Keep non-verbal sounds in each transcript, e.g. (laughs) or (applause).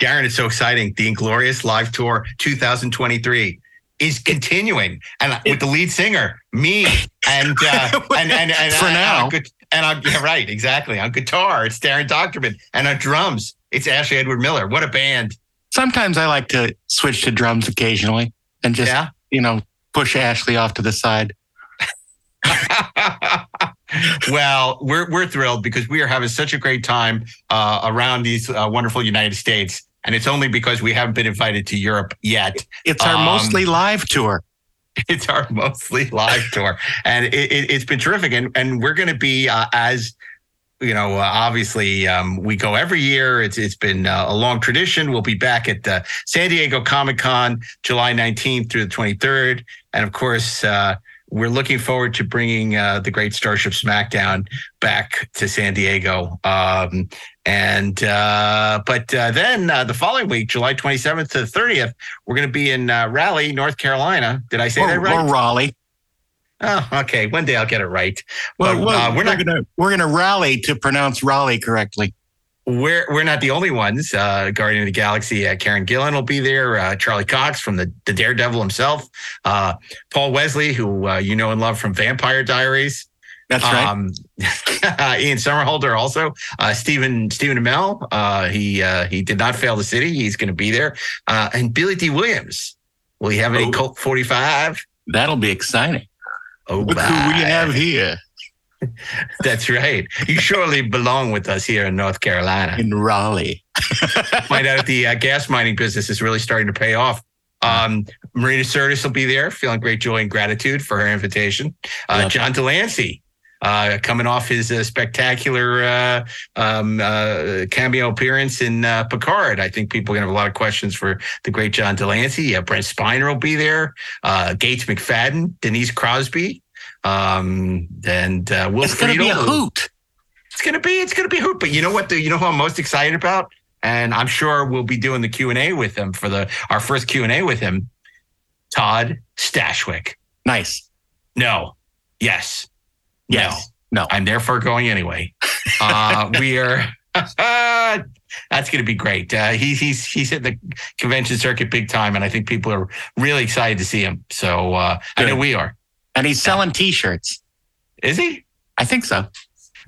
Daren, it's so exciting. The Inglorious Live Tour 2023 is continuing, and with the lead singer, me, and uh, (laughs) and and, and For and, now. and, and I'm yeah, right, exactly. On guitar, it's Daren Dochterman, and on drums, it's Ashley Edward Miller. What a band! Sometimes I like to switch to drums occasionally and just, Yeah. you know, push Ashley off to the side. (laughs) well, we're we're thrilled because we are having such a great time uh, around these uh, wonderful United States, and it's only because we haven't been invited to Europe yet. It's our Um, mostly live tour. (laughs) It's our mostly live tour, and it, it, it's been terrific. And and we're going to be uh, as you know, uh, obviously um, we go every year. It's it's been uh, a long tradition. We'll be back at uh, San Diego Comic Con July 19th through the 23rd, and of course. Uh, we're looking forward to bringing uh, the great Starship SmackDown back to San Diego. Um, and uh, but uh, then uh, the following week, July 27th to the 30th, we're going to be in uh, Raleigh, North Carolina. Did I say Or, that right? or Raleigh. Oh, okay. One day I'll get it right. Well, But, well, uh, we're not- gonna we're gonna rally to pronounce Raleigh correctly. We're we're not the only ones. Uh, Guardian of the Galaxy, uh, Karen Gillan will be there. Uh, Charlie Cox from the, the Daredevil himself. Uh, Paul Wesley, who uh, you know and love from Vampire Diaries. That's right. Um, (laughs) Ian Somerhalder also. Uh, Stephen Stephen Amell. Uh, he uh, he did not fail the city. He's going to be there. Uh, and Billy Dee Williams. Will he have any Oh. Colt 45? That'll be exciting. Oh, Look who we have here (laughs) That's right. You surely belong with us here in North Carolina. in Raleigh. (laughs) Find out if the uh, gas mining business is really starting to pay off. Um, Marina Sirtis will be there, feeling great joy and gratitude for her invitation. Uh, Yep. John de Lancie, uh, coming off his uh, spectacular uh, um, uh, cameo appearance in uh, Picard. I think people are going to have a lot of questions for the great John de Lancie. Uh, Brent Spiner will be there. Uh, Gates McFadden, Denise Crosby, um, and uh, Will It's gonna be a hoot. It's gonna be it's gonna be a hoot. But you know what? The, you know who I'm most excited about, and I'm sure we'll be doing the Q and A with him for the our first Q and A with him. Todd Stashwick. Nice. No. Yes. Yes. No. No. I'm therefore going anyway. Uh, (laughs) we are. (laughs) That's going to be great. Uh, he's he's he's hit the convention circuit big time, and I think people are really excited to see him. So uh, I know we are. And he's selling T-shirts. Is he? I think so.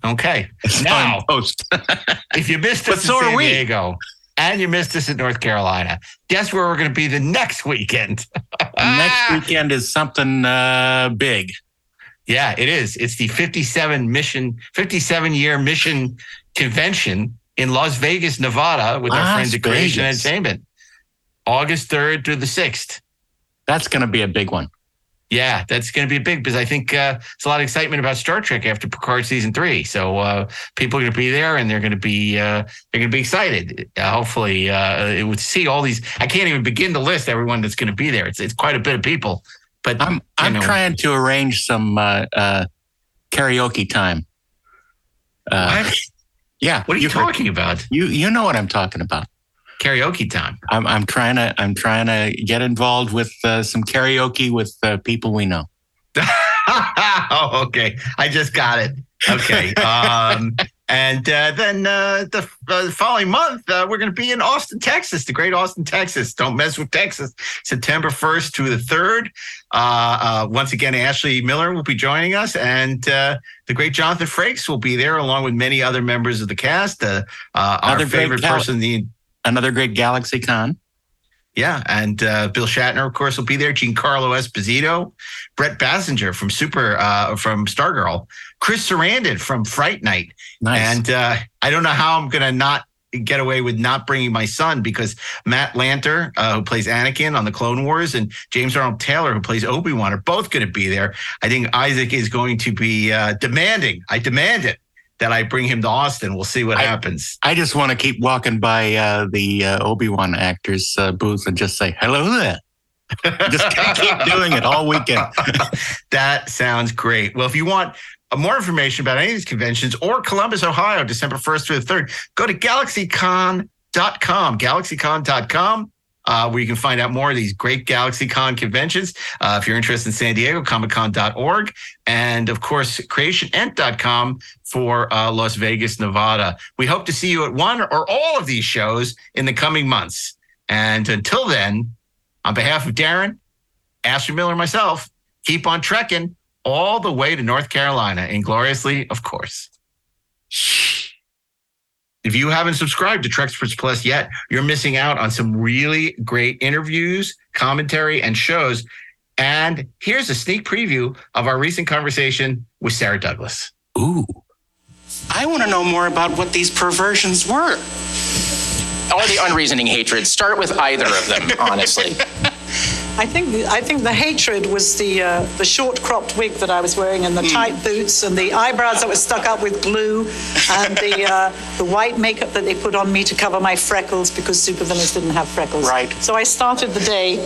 Okay. It's Now, post. (laughs) if you missed But us so in are San we. Diego and you missed us in North Carolina, guess where we're going to be the next weekend? Next weekend is something uh, big. Yeah, it is. It's the 57 mission, 57 year mission convention in Las Vegas, Nevada, with our friends at Creation Entertainment, August 3rd through the 6th. That's going to be a big one. Yeah, that's going to be big because I think uh, there's a lot of excitement about Star Trek after Picard season three. So uh, people are going to be there and they're going to be uh, they're going to be excited. Uh, hopefully, uh, it would see all these. I can't even begin to list everyone that's going to be there. It's it's quite a bit of people. But I'm I'm know. trying to arrange some uh, uh, karaoke time. Uh, what? yeah, what are you you've heard- talking about? You you know what I'm talking about. Karaoke time. I'm I'm trying to I'm trying to get involved with uh, some karaoke with uh, people we know. (laughs) oh, okay. I just got it. Okay. (laughs) Um, and uh, then uh, the, uh, the following month, uh, we're going to be in Austin, Texas, the great Austin, Texas. Don't mess with Texas. September 1st to the 3rd. Uh, uh, once again, Ashley Miller will be joining us, and uh, the great Jonathan Frakes will be there, along with many other members of the cast. Uh, uh, our favorite gal- person, the Another great Galaxy Con. yeah, and uh, Bill Shatner, of course, will be there. Giancarlo Esposito, Brec Bassinger from Super uh, from Stargirl, Chris Sarandon from Fright Night, Nice. and uh, I don't know how I'm gonna not get away with not bringing my son because Matt Lanter, uh, who plays Anakin on the Clone Wars, and James Arnold Taylor, who plays Obi Wan, are both going to be there. I think Isaac is going to be uh, demanding. I demand it that I bring him to Austin. We'll see what I- happens. I just want to keep walking by uh, the uh, Obi Wan actors uh, booth and just say hello there. (laughs) just keep doing it all weekend. (laughs) that sounds great. Well, if you want more information about any of these conventions or Columbus, Ohio, December 1st through the 3rd, go to galaxycon.com, galaxycon.com. uh, where you can find out more of these great GalaxyCon conventions. Uh, if you're interested in San Diego, comiccon.org. And of course, creationent.com for uh, Las Vegas, Nevada. We hope to see you at one or all of these shows in the coming months. And until then, on behalf of Daren, Ashley Miller, and myself, keep on trekking all the way to North Carolina, ingloriously, of course. If you haven't subscribed to Treksperts Plus yet, you're missing out on some really great interviews, commentary, and shows. And here's a sneak preview of our recent conversation with Sarah Douglas. Ooh. I want to know more about what these perversions were. Or the unreasoning hatred. Start with either of them, honestly. (laughs) I think I think the hatred was the uh, the short cropped wig that I was wearing and the tight boots and the eyebrows that were stuck up with glue and the uh, (laughs) the white makeup that they put on me to cover my freckles because supervillains didn't have freckles. Right. So I started the day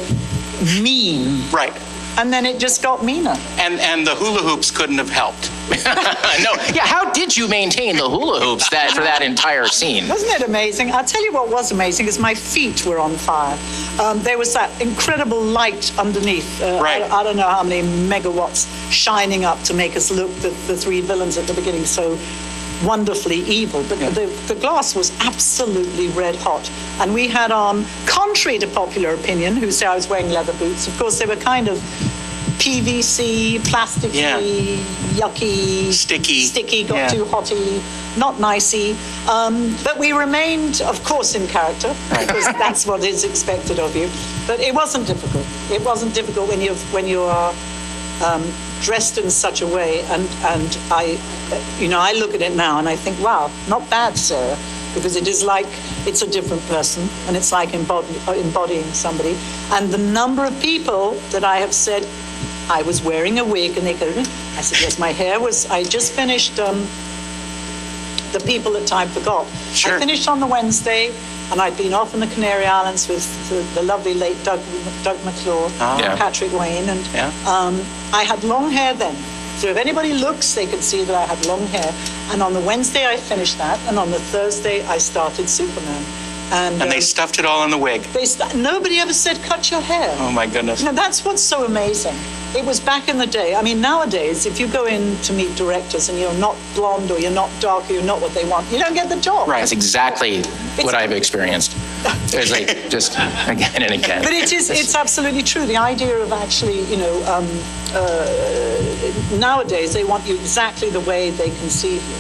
mean, Right. And then it just got meaner. And and the hula hoops couldn't have helped. (laughs) no, yeah. How did you maintain the hula hoops that for that entire scene? Wasn't it amazing? I'll tell you what was amazing is my feet were on fire. Um, there was that incredible light underneath. Uh, Right. I, I don't know how many megawatts shining up to make us look the, the three villains at the beginning so wonderfully evil. But the, the glass was absolutely red hot. And we had on, contrary to popular opinion, who say I was wearing leather boots, of course, they were kind of PVC, plasticky, Yeah. yucky, Sticky. sticky, got Yeah. too hotty, not nicey. Um, but we remained, of course, in character because (laughs) that's what is expected of you. But it wasn't difficult. It wasn't difficult when you when you are um, dressed in such a way. And and I, you know, I look at it now and I think, wow, not bad, Sarah, because it is like it's a different person and it's like embody, embodying somebody. And the number of people that I have said. I was wearing a wig, and they go. I said, "Yes, my hair was. I just finished um, the people at Time Forgot. Sure. I finished on the Wednesday, and I'd been off in the Canary Islands with the, the lovely late Doug, Doug McClure Ah. Yeah. and Patrick Wayne, and Yeah. um, I had long hair then. So if anybody looks, they can see that I had long hair. And on the Wednesday, I finished that, and on the Thursday, I started Superman. And, And they um, stuffed it all in the wig. they st- nobody ever said cut your hair. Oh my goodness. Now, that's what's so amazing. It was back in the day. I mean, nowadays, if you go in to meet directors and you're not blonde or you're not dark or you're not what they want, you don't get the job. Right. That's exactly what I've experienced. It's like (laughs) just again and again. But it is, it's absolutely true. The idea of actually, you know, um, uh, nowadays they want you exactly the way they conceive you.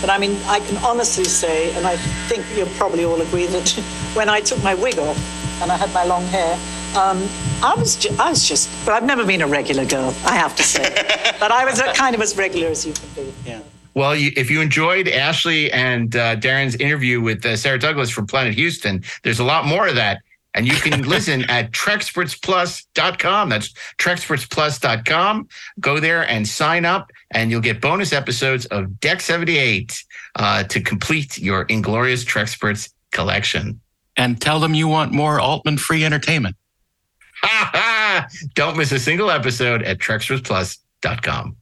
But I mean, I can honestly say, and I think you'll probably all agree that (laughs) when I took my wig off and I had my long hair, um, I was, ju- I was just, but I've never been a regular girl, I have to say. (laughs) but I was kind of as regular as you can be. Yeah. Well, you, if you enjoyed Ashley and uh, Daren's interview with uh, Sarah Douglas from Planet Houston, there's a lot more of that. And you can (laughs) listen at trekspertsplus.com. That's trekspertsplus.com. Go there and sign up, and you'll get bonus episodes of Deck 78 uh, to complete your Inglorious Treksperts collection. And tell them you want more Altman free entertainment. (laughs) Don't miss a single episode at trekspertsplus.com.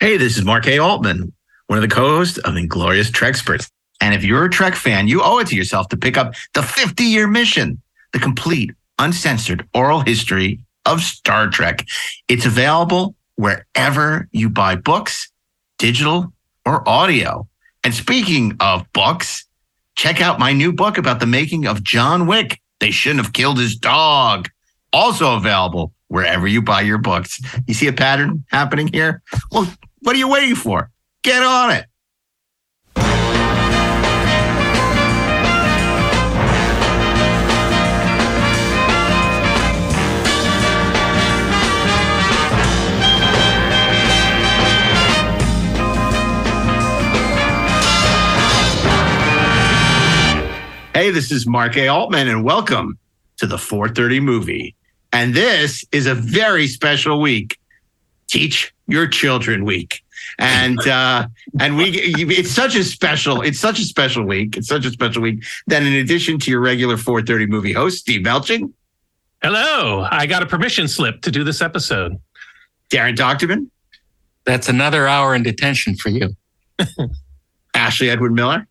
Hey, this is Mark A. Altman, one of the co-hosts of Inglorious Treksperts. And if you're a Trek fan, you owe it to yourself to pick up the 50-year mission, the complete, uncensored oral history of Star Trek. It's available wherever you buy books, digital or audio. And speaking of books, check out my new book about the making of John Wick. They shouldn't have killed his dog. Also available wherever you buy your books. You see a pattern happening here? Well, what are you waiting for? Get on it. Hey, this is Mark A. Altman, and welcome to the 430 movie. And this is a very special week. Teach your children week. And uh, and we it's such a special, it's such a special week. It's such a special week that in addition to your regular 430 movie host, Steve Melching, Hello, I got a permission slip to do this episode. Daren Dochterman, That's another hour in detention for you. (laughs) Ashley Edward Miller,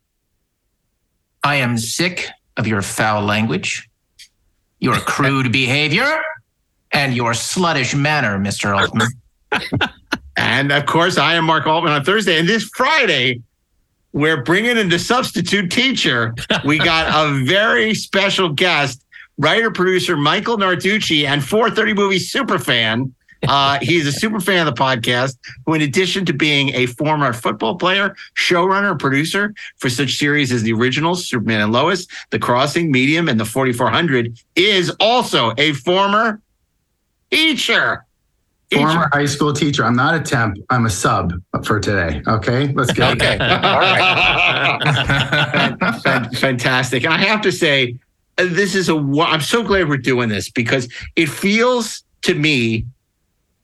I am sick of your foul language. your crude behavior, and your sluttish manner, Mr. Altman. (laughs) And of course, I am Mark Altman on Thursday. And this Friday, we're bringing in the substitute teacher. We got a (laughs) very special guest, writer producer Michael Narducci, and 430 movie super fan. Uh, he's a super fan of the podcast, who, in addition to being a former football player, showrunner, and producer for such series as the originals, Superman and Lois, The Crossing, Medium, and the 4400, is also a former teacher. Former high school teacher. I'm not a temp. I'm a sub for today. Okay, let's get Okay. it. (laughs) All right. (laughs) Fantastic. And I have to say, uh, this is a. wo- I'm so glad we're doing this because it feels to me,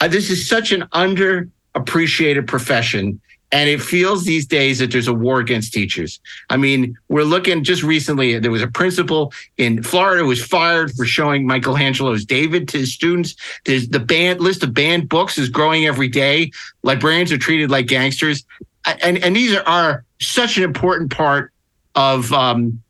uh, this is such an underappreciated profession. And it feels these days that there's a war against teachers. I mean, we're looking just recently, there was a principal in Florida who was fired for showing Michelangelo's David to his students. There's the list of banned books is growing every day. Librarians are treated like gangsters and and these are, are such an important part of um,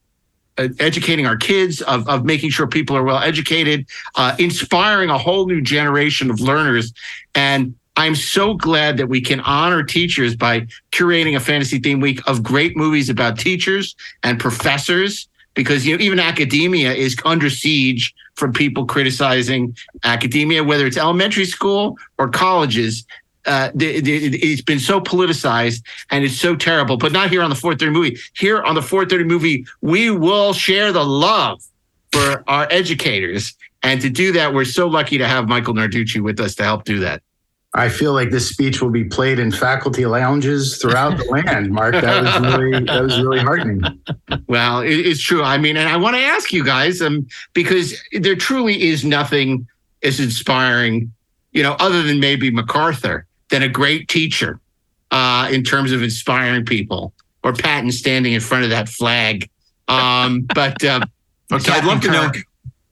educating our kids, of of making sure people are well educated, uh, inspiring a whole new generation of learners. And I'm so glad that we can honor teachers by curating a fantasy theme week of great movies about teachers and professors. Because you know, even academia is under siege from people criticizing academia, whether it's elementary school or colleges uh, the, the, it's been so politicized and it's so terrible, but not here on the 430 movie. Here on the 430 movie, we will share the love for our educators. And to do that, we're so lucky to have Michael Narducci with us to help do that. I feel like this speech will be played in faculty lounges throughout the land. Mark, that was really that was really heartening. Well, it, it's true. I mean, and I want to ask you guys, um, because there truly is nothing as inspiring, you know, other than maybe MacArthur, than a great teacher uh, in terms of inspiring people, or Patton standing in front of that flag. Um, but uh, (laughs) so I'd love to know.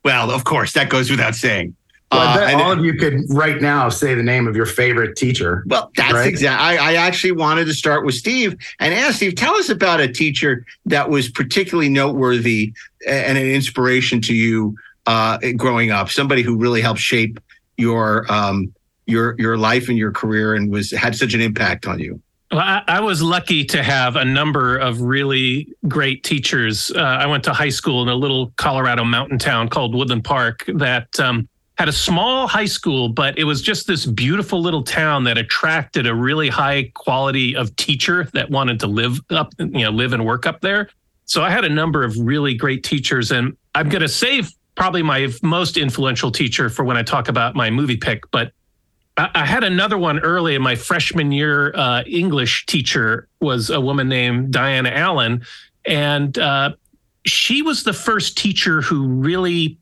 Well, of course, that goes without saying. Well, I Uh, bet and- all of you could right now say the name of your favorite teacher. Well, that's Right. exactly. I, I actually wanted to start with Steve and ask Steve, tell us about a teacher that was particularly noteworthy and an inspiration to you uh, growing up. Somebody who really helped shape your um, your your life and your career and was had such an impact on you. Well, I, I was lucky to have a number of really great teachers. Uh, I went to high school in a little Colorado mountain town called Woodland Park that um, had a small high school, but it was just this beautiful little town that attracted a really high quality of teacher that wanted to live up, you know, live and work up there. So I had a number of really great teachers, and I'm going to save probably my most influential teacher for when I talk about my movie pick, but I had another one early in my freshman year. Uh, English teacher was a woman named Diana Allen, and uh, she was the first teacher who really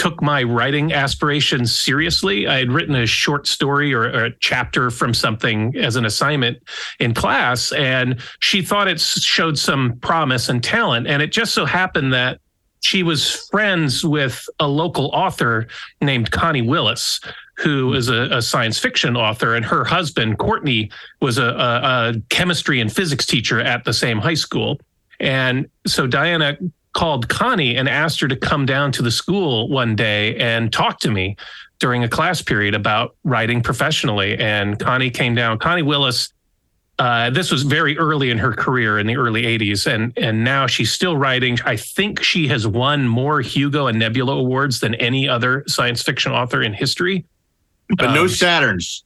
took my writing aspirations seriously. I had written a short story or, or a chapter from something as an assignment in class, and she thought it showed some promise and talent. And it just so happened that she was friends with a local author named Connie Willis, who hmm. is a, a science fiction author, and her husband Courtney was a, a, a chemistry and physics teacher at the same high school. And so Diana called Connie and asked her to come down to the school one day and talk to me during a class period about writing professionally. And Connie came down. Connie Willis. Uh, this was very early in her career in the early 80s and and now she's still writing i think she has won more hugo and nebula awards than any other science fiction author in history But no Um, Saturns.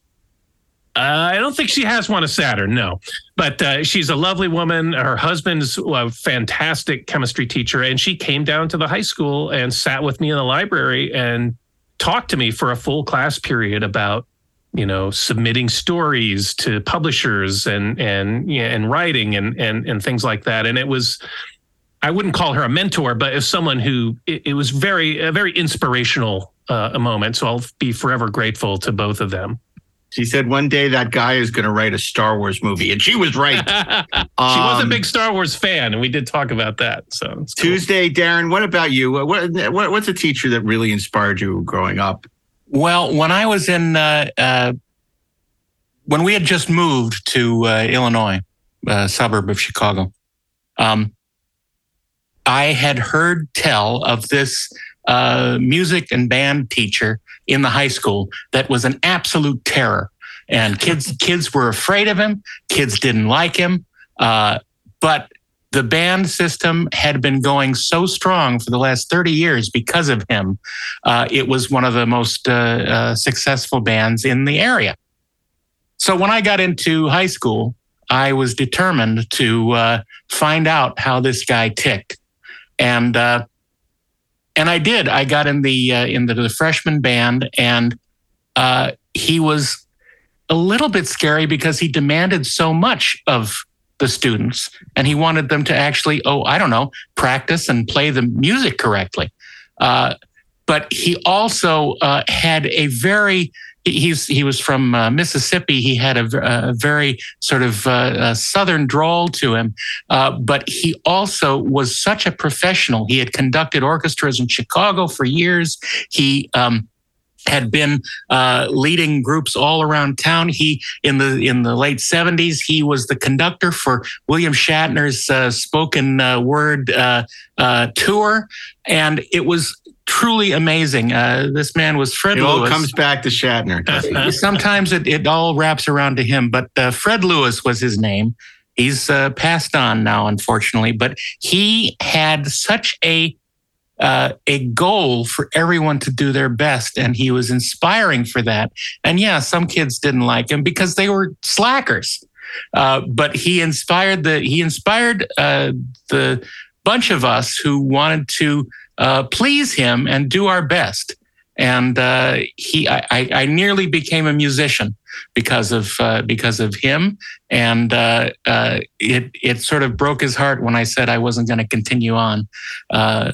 Uh, I don't think she has one a Saturn, no. But uh, she's a lovely woman. Her husband's a fantastic chemistry teacher, and she came down to the high school and sat with me in the library and talked to me for a full class period about, you know, submitting stories to publishers and and and writing and and and things like that. And it was. I wouldn't call her a mentor, but as someone who it, it was very a very inspirational uh, moment. So I'll be forever grateful to both of them. She said one day that guy is going to write a Star Wars movie, and she was right. (laughs) she was a Um, big Star Wars fan, and we did talk about that. So it's cool. Tuesday, Daren. What about you? What, what what's a teacher that really inspired you growing up? Well, when I was in, uh, uh, when we had just moved to uh, Illinois, a suburb of Chicago, um, I had heard tell of this uh, music and band teacher in the high school that was an absolute terror. And kids, (laughs) kids were afraid of him. Kids didn't like him. Uh, but the band system had been going so strong for the last 30 years because of him. Uh, it was one of the most uh, uh, successful bands in the area. So when I got into high school, I was determined to uh, find out how this guy ticked, and uh, and I did. I got in the uh, in the, the freshman band, and he was a little bit scary because he demanded so much of the students and he wanted them to actually oh i don't know practice and play the music correctly uh, but he also uh, had a very he's he was from uh, mississippi. He had a, a very sort of uh, southern drawl to him. Uh, but he also was such a professional. He had conducted orchestras in chicago for years. He um, had been uh, leading groups all around town. He in the in the late seventies, he was the conductor for William Shatner's uh, spoken uh, word uh, uh, tour, and it was truly amazing. Uh, this man was Fred. It Lewis. all comes back to Shatner. Sometimes it, it all wraps around to him, but Fred Lewis was his name. He's passed on now, unfortunately, but he had such a uh, a goal for everyone to do their best. And he was inspiring for that. And yeah, some kids didn't like him because they were slackers. Uh, but he inspired the he inspired uh, the bunch of us who wanted to uh, please him and do our best. And uh, he, I, I, nearly became a musician because of uh, because of him, and it it sort of broke his heart when I said I wasn't going to continue on uh,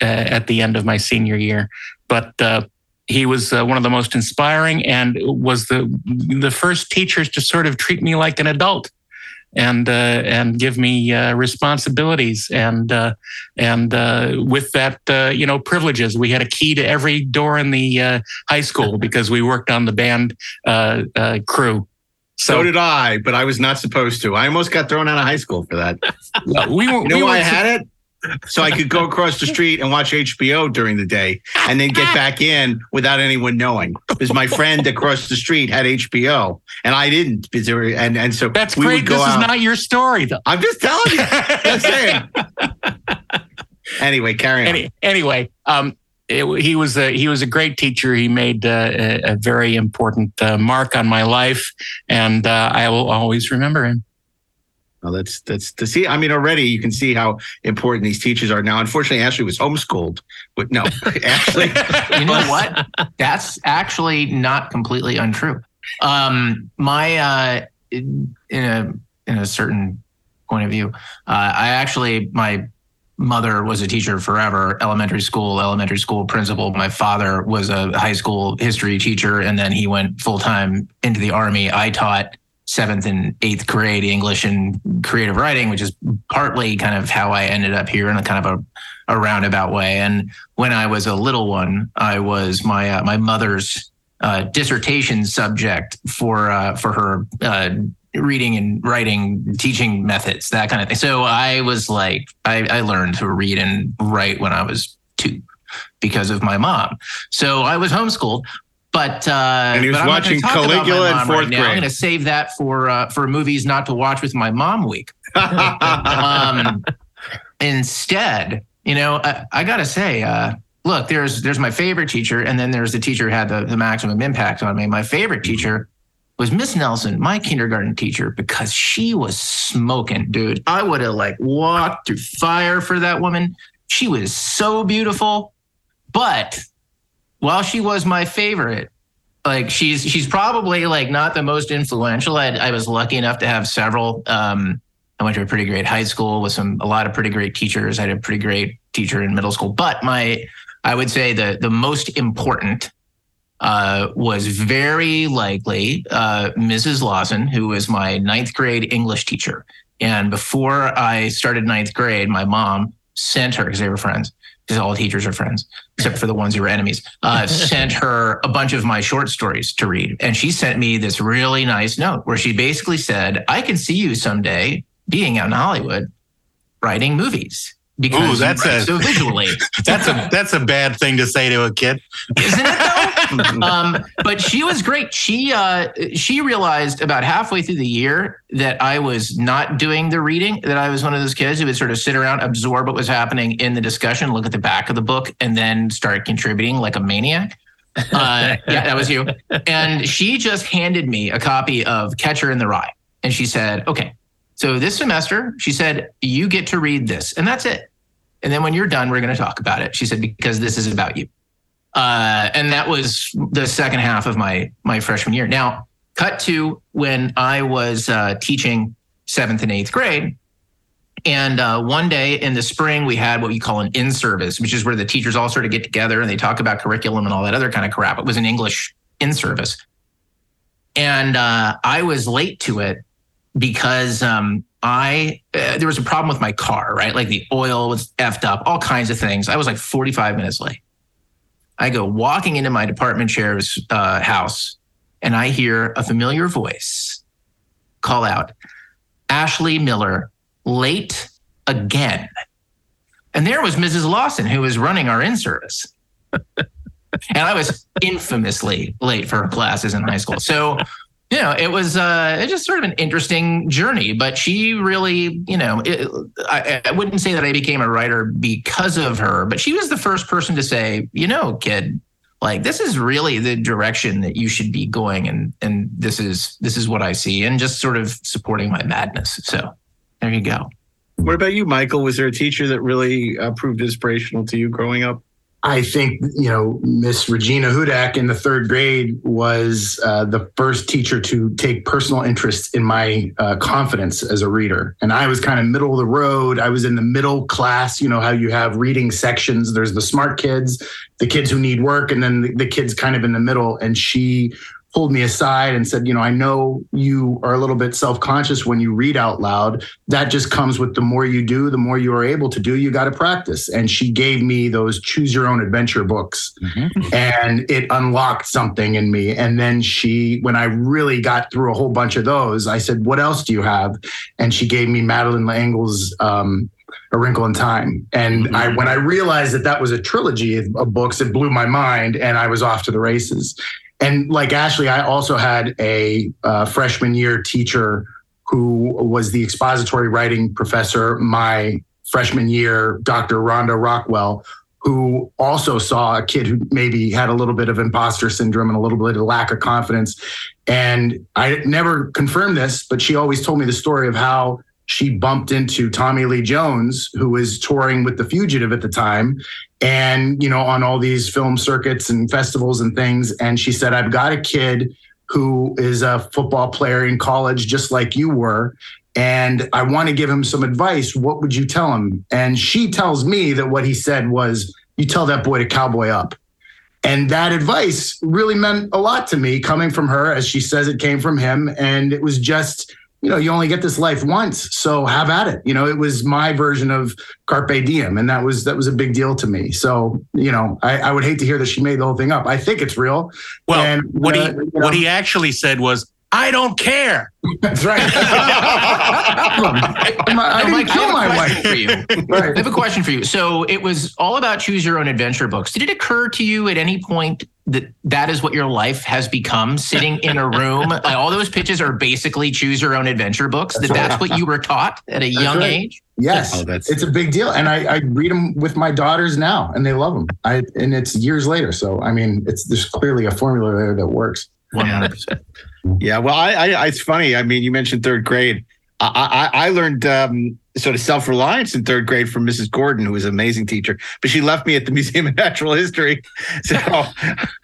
at the end of my senior year. But uh, he was uh, one of the most inspiring and was the the first teachers to sort of treat me like an adult and uh, and give me uh, responsibilities and uh, and with that you know privileges. We had a key to every door in the high school (laughs) because we worked on the band crew. So, so, did I, but I was not supposed to. I almost got thrown out of high school for that. (laughs) we were. You know we why I had it? So I could go across the street and watch HBO during the day and then get back in without anyone knowing. Because my friend across the street had HBO and I didn't. And and so that's great. This out. is not your story, though. I'm just telling you. saying. (laughs) anyway, carry on. Any, anyway, um, it, he was a he was a great teacher. He made uh, a, a, very important uh, mark on my life, and uh, I will always remember him. Well, that's that's to see. I mean, already you can see how important these teachers are now. Unfortunately, Ashley was homeschooled, but no, (laughs) Ashley. (laughs) you know what? That's actually not completely untrue. Um, my uh, in, in a in a certain point of view, uh, I actually my mother was a teacher forever, elementary school, elementary school principal. My father was a high school history teacher, and then he went full time into the army. I taught seventh and eighth grade English and creative writing, which is partly kind of how I ended up here in a kind of a, a roundabout way. And when I was a little one, I was my uh, my mother's uh, dissertation subject for uh, for her uh, reading and writing teaching methods, that kind of thing. So I was like, I, I learned to read and write when I was two because of my mom. So I was homeschooled, but uh, and he was watching Caligula in fourth right grade. I'm going to save that for uh, for movies not to watch with my mom week. um, instead, you know, I, I got to say, uh, look, there's there's my favorite teacher, and then there's the teacher who had the, the maximum impact on me. My favorite teacher was Miss Nelson, my kindergarten teacher, because she was smoking, dude. I would have like walked through fire for that woman. She was so beautiful, but while she was my favorite, like she's she's probably like not the most influential. I, I was lucky enough to have several. Um, I went to a pretty great high school with some a lot of pretty great teachers. I had a pretty great teacher in middle school, but my I would say the the most important uh, was very likely uh, Mrs. Lawson, who was my ninth grade English teacher. And before I started ninth grade, my mom sent her because they were friends because all teachers are friends, except for the ones who were enemies, uh, (laughs) sent her a bunch of my short stories to read. And she sent me this really nice note where she basically said, I can see you someday being out in Hollywood writing movies. Because Ooh, that's a- so visually. (laughs) That's a that's a bad thing to say to a kid. isn't it though? (laughs) um, but she was great. She uh, she realized about halfway through the year that I was not doing the reading. That I was one of those kids who would sort of sit around, absorb what was happening in the discussion, look at the back of the book, and then start contributing like a maniac. Uh, yeah, that was you. And she just handed me a copy of Catcher in the Rye, and she said, "Okay, so this semester, she said you get to read this, and that's it." And then when you're done, we're going to talk about it. She said, because this is about you. Uh, and that was the second half of my my freshman year. Now, cut to when I was uh, teaching seventh and eighth grade. And uh, one day in the spring, we had what we call an in service, which is where the teachers all sort of get together and they talk about curriculum and all that other kind of crap. It was an English in service. And uh, I was late to it because um, I uh, there was a problem with my car, right? Like the oil was effed up, all kinds of things. I was like 45 minutes late. I go walking into my department chair's uh, house, and I hear a familiar voice call out, "Ashley Miller, late again." And there was Mrs. Lawson, who was running our in service. (laughs) and I was infamously late for classes in high school. So you know, it was uh, it's just sort of an interesting journey. But she really, you know, it, I, I wouldn't say that I became a writer because of her, but she was the first person to say, you know, kid, like this is really the direction that you should be going, and and this is this is what I see, and just sort of supporting my madness. So there you go. What about you, Michael? Was there a teacher that really uh, proved inspirational to you growing up? I think you know Miss Regina Hudak in the third grade was uh, the first teacher to take personal interest in my uh, confidence as a reader, and I was kind of middle of the road. I was in the middle class. You know how you have reading sections. There's the smart kids, the kids who need work, and then the, the kids kind of in the middle. And she pulled me aside and said, you know, I know you are a little bit self-conscious when you read out loud. That just comes with the more you do, the more you are able to do. You got to practice. And she gave me those choose your own adventure books. And it unlocked something in me. And then she, when I really got through a whole bunch of those, I said, What else do you have? And she gave me Madeleine L'Engle's um, a Wrinkle in Time. And I, when I realized that that was a trilogy of books, it blew my mind, and I was off to the races. And like Ashley, I also had a uh, freshman year teacher who was the expository writing professor my freshman year, Dr. Rhonda Rockwell, who also saw a kid who maybe had a little bit of imposter syndrome and a little bit of lack of confidence. And I never confirmed this, but she always told me the story of how she bumped into Tommy Lee Jones, who was touring with The Fugitive at the time, and, you know, on all these film circuits and festivals and things. And she said, I've got a kid who is a football player in college, just like you were. And I want to give him some advice. What would you tell him? And she tells me that what he said was, You tell that boy to cowboy up. And that advice really meant a lot to me coming from her, as she says it came from him. And it was just, you know, you only get this life once, so have at it. You know, it was my version of carpe diem, and that was that was a big deal to me. So, you know, I, I would hate to hear that she made the whole thing up. I think it's real. Well, And, what uh, he you what he actually said was, "I don't care." (laughs) That's right. (laughs) I, I So, didn't Mike, I kill have a my wife. for you. (laughs) Right. I have a question for you. So it was all about choose your own adventure books. Did it occur to you at any point that that is what your life has become? Sitting in a room, (laughs) like, all those pitches are basically choose your own adventure books. That's that right. that's what you were taught at a young right. age. Yes, Oh, that's- it's a big deal, and I, I read them with my daughters now, and they love them. I and it's years later, so I mean, it's there's clearly a formula there that works. One hundred percent. (laughs) Yeah, well, I, I, it's funny. I mean, you mentioned third grade. I, I, I learned um, sort of self reliance in third grade from Mrs. Gordon, who was an amazing teacher, but she left me at the (laughs) Museum of Natural History. (laughs) So (laughs)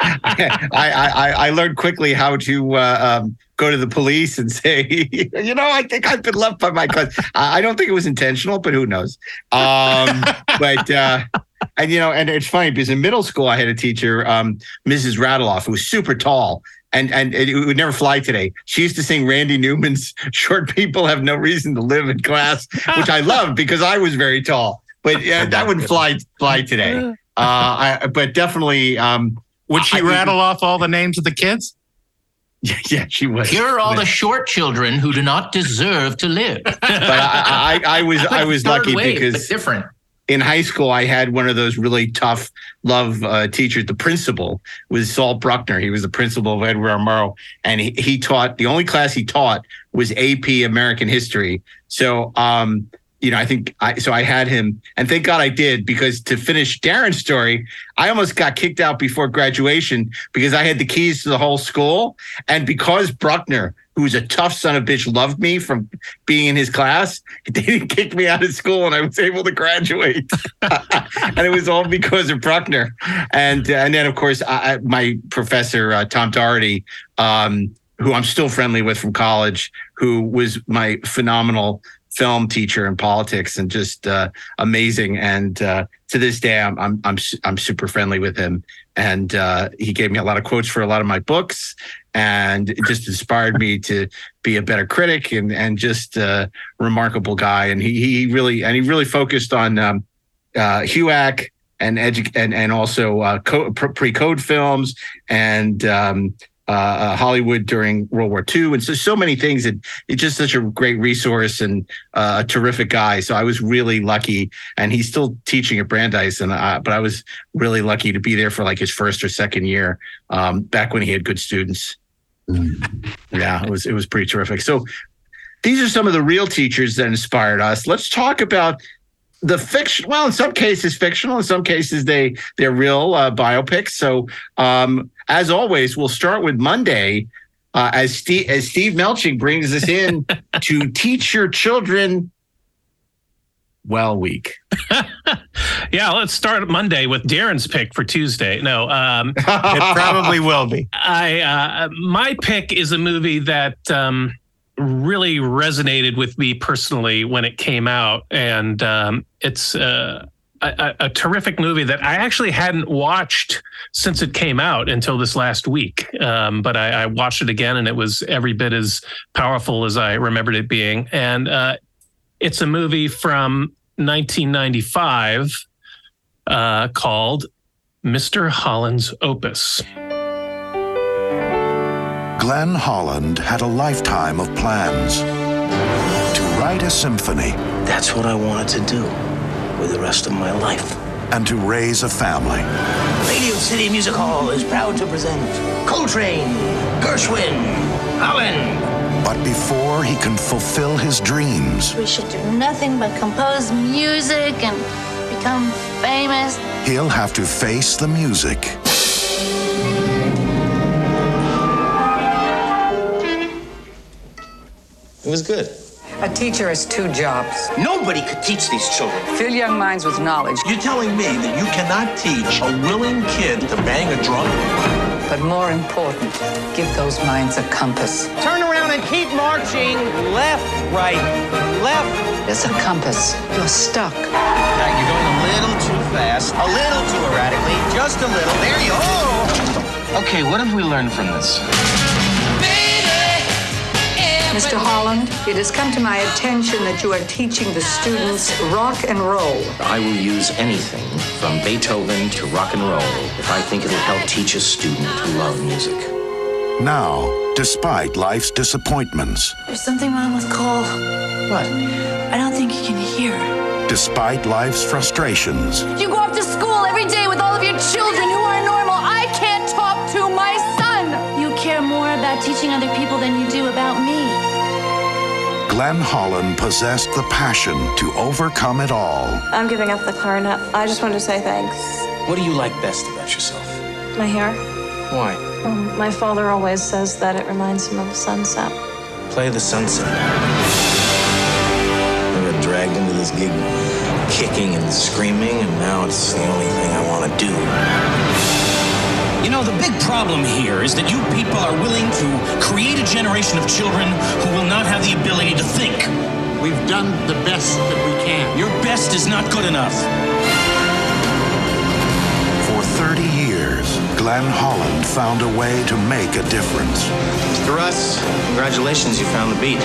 I, I, I, I learned quickly how to uh, um, go to the police and say, you know, I think I've been left by my class. I don't think it was intentional, but who knows? Um, but uh, and you know, and it's funny because in middle school I had a teacher, um, Mrs. Rattleoff, who was super tall. And and it would never fly today. She used to sing Randy Newman's (laughs) "Short People Have No Reason to Live" in class, which I loved because I was very tall. But uh, that wouldn't fly fly today. Uh, I, but definitely, um, Would she I- rattle off all the names of the kids? (laughs) yeah, she was. Here are all the short children who do not deserve to live. But I, I, I was I was (laughs) lucky wave, because but different. In high school, I had one of those really tough love uh, teachers. The principal was Saul Bruckner. He was the principal of Edward R. Murrow, and he, he taught the only class he taught was AP American History. So, um, you know, I think I so I had him, and thank God I did because to finish Daren's story, I almost got kicked out before graduation because I had the keys to the whole school, and because Bruckner, who's a tough son of bitch, loved me from being in his class, (laughs) they didn't kick me out of school, and I was able to graduate, (laughs) and it was all because of Bruckner, and and then of course I, my professor uh, Tom Doherty. Um, who I'm still friendly with from college, who was my phenomenal film teacher in politics and just uh, amazing. And uh, to this day, I'm I'm I'm I'm super friendly with him. And uh, he gave me a lot of quotes for a lot of my books, and it just inspired me to be a better critic and and just a remarkable guy. And he he really and he really focused on um, uh, HUAC and edu- and and also uh, co- pre-code films and um, uh, uh, Hollywood during World War II, and so so many things. And it's just such a great resource and uh, a terrific guy. So I was really lucky, and he's still teaching at Brandeis, and uh, but I was really lucky to be there for like his first or second year, um, back when he had good students. Mm. Yeah, it was it was pretty terrific. So these are some of the real teachers that inspired us. Let's talk about the fiction well in some cases fictional in some cases they they're real uh, biopics so um as always, we'll start with Monday uh, as Steve as Steve Melching brings us in (laughs) to teach your children well week. (laughs) yeah, let's start Monday with Daren's pick for Tuesday. No, um, (laughs) it probably will be. I uh, my pick is a movie that um, really resonated with me personally when it came out, and um, it's. Uh, a, a, terrific movie that I actually hadn't watched since it came out until this last week. Um, but I, I, watched it again, and it was every bit as powerful as I remembered it being. And uh, it's a movie from 1995 uh, called Mr. Holland's Opus. Glenn Holland had a lifetime of plans to write a symphony. That's what I wanted to do with the rest of my life. And to raise a family. Radio City Music Hall is proud to present Coltrane, Gershwin, Allen. But before he can fulfill his dreams, we should do nothing but compose music and become famous. He'll have to face the music. It was good. A teacher has two jobs. Nobody could teach these children. Fill young minds with knowledge. You're telling me that you cannot teach a willing kid to bang a drum? But more important, give those minds a compass. Turn around and keep marching. Left, right, left. It's a compass. You're stuck. Now you're going a little too fast, a little too erratically, just a little. There you go. Okay, what have we learned from this? Mr. Holland, it has come to my attention that you are teaching the students rock and roll. I will use anything from Beethoven to rock and roll if I think it'll help teach a student to love music. Now, despite life's disappointments, there's something wrong with Cole. What? I don't think he can hear. Despite life's frustrations, you go off to school every day with all of your children who are normal. I can't talk to my son. You care more about teaching other people than you do about me. Glenn Holland possessed the passion to overcome it all. I'm giving up the clarinet. I just wanted to say thanks. What do you like best about yourself? My hair. Why? Um, my father always says that it reminds him of a sunset. Play the sunset. I got dragged into this gig kicking and screaming, and now it's the only thing I want to do. You know, the big problem here is that you people are willing to create a generation of children who will not have the ability to think. We've done the best that we can. Your best is not good enough. For 30 years, Glenn Holland found a way to make a difference. Mr. Russ, congratulations, you found the beat.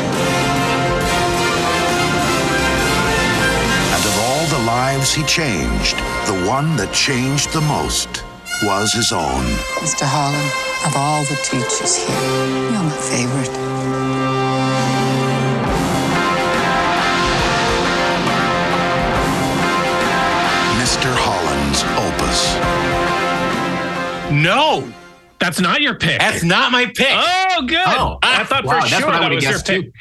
And of all the lives he changed, the one that changed the most was his own. Mr. Holland, of all the teachers here, you're my favorite. Mr. Holland's opus. No, That's not your pick. that's not my pick. Oh, good. Oh, I thought wow, for sure I that would've was your pick. too.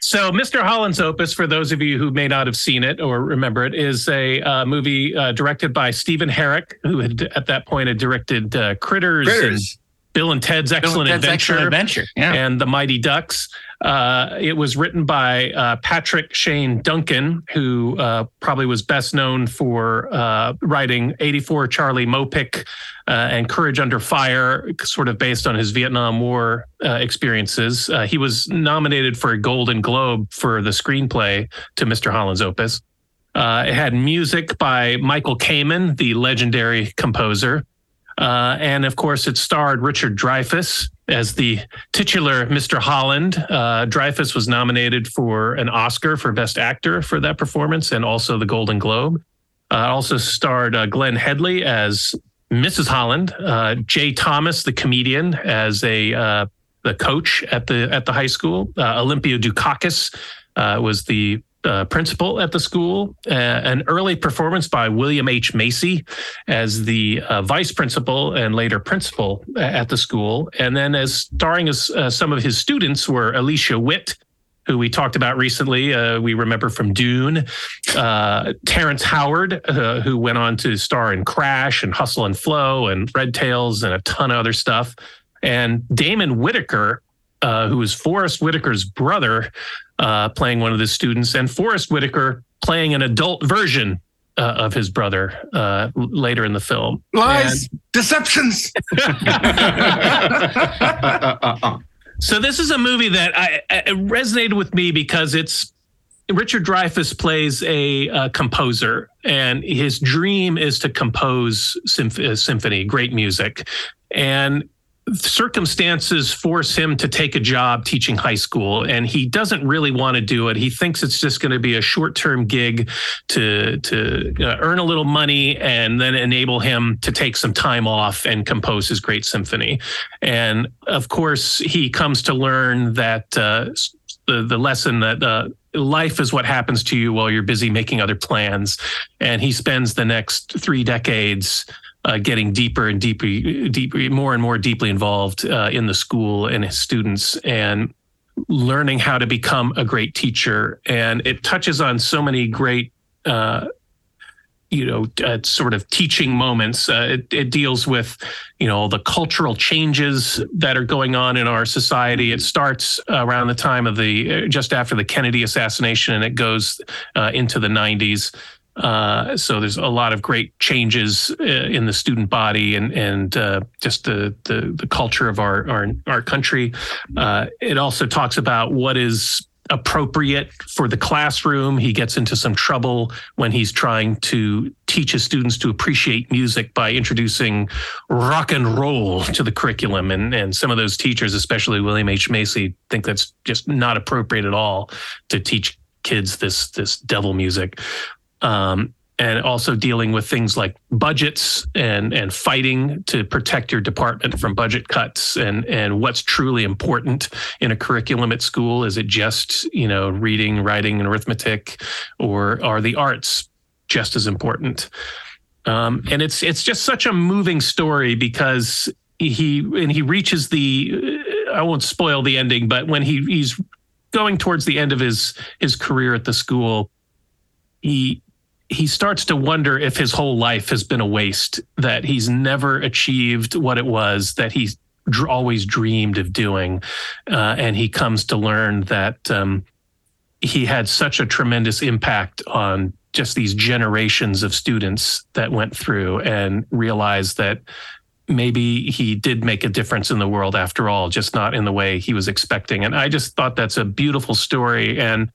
So, Mr. Holland's Opus, for those of you who may not have seen it or remember it, is a uh, movie uh, directed by Stephen Herek, who had at that point had directed uh, Critters, Critters. Bill and Ted's Excellent Ted's Adventure, Excellent Adventure, yeah. and The Mighty Ducks. Uh, it was written by uh, Patrick Shane Duncan, who uh, probably was best known for uh, writing 84 Charlie Mopic uh, and Courage Under Fire, sort of based on his Vietnam War uh, experiences. Uh, he was nominated for a Golden Globe for the screenplay to Mr. Holland's Opus. Uh, it had music by Michael Kamen, the legendary composer. Uh, and of course, it starred Richard Dreyfuss as the titular Mr. Holland. Uh, Dreyfuss was nominated for an Oscar for Best Actor for that performance and also the Golden Globe. Uh, also starred uh, Glenn Headley as Mrs. Holland, uh, Jay Thomas, the comedian, as a uh, the coach at the at the high school. Olympia Dukakis was the uh, principal at the school. Uh, an early performance by William H. Macy as the uh, vice principal and later principal at the school. And then as starring as uh, some of his students were Alicia Witt, who we talked about recently. Uh, we remember from Dune, uh, Terrence Howard, uh, who went on to star in Crash and Hustle and Flow and Red Tails and a ton of other stuff. And Damon Whitaker, uh, who was Forest Whitaker's brother, uh, playing one of the students, and Forest Whitaker playing an adult version uh, of his brother uh, later in the film. Lies, deceptions. (laughs) (laughs) So this is a movie that I, resonated with me because it's Richard Dreyfuss plays a, uh composer, and his dream is to compose symph- uh, symphony, great music, and circumstances force him to take a job teaching high school and he doesn't really want to do it. He thinks it's just going to be a short-term gig to to uh, earn a little money and then enable him to take some time off and compose his great symphony. And of course he comes to learn that uh, the the lesson that uh, life is what happens to you while you're busy making other plans. And he spends the next 3 decades uh, getting deeper and deeper, deeper, more and more deeply involved uh, in the school and his students, and learning how to become a great teacher. And it touches on so many great, uh, you know, uh, sort of teaching moments. Uh, it, it deals with, you know, the cultural changes that are going on in our society. It starts around the time of the just after the Kennedy assassination, and it goes uh, into the 90s. Uh, so there's a lot of great changes uh, in the student body and and uh, just the, the the culture of our our our country. Uh, it also talks about what is appropriate for the classroom. He gets into some trouble when he's trying to teach his students to appreciate music by introducing rock and roll to the curriculum. And, and some of those teachers, especially William H. Macy, think that's just not appropriate at all to teach kids this this devil music um, and also dealing with things like budgets and and fighting to protect your department from budget cuts and and what's truly important in a curriculum at school. Is it just you know reading writing and arithmetic or are the arts just as important? Um, and it's it's just such a moving story because he and he reaches the I won't spoil the ending but when he he's going towards the end of his his career at the school he he starts to wonder if his whole life has been a waste, that he's never achieved what it was that he dr- always dreamed of doing. Uh, and he comes to learn that um, he had such a tremendous impact on just these generations of students that went through and realized that maybe he did make a difference in the world after all, just not in the way he was expecting. And I just thought that's a beautiful story. And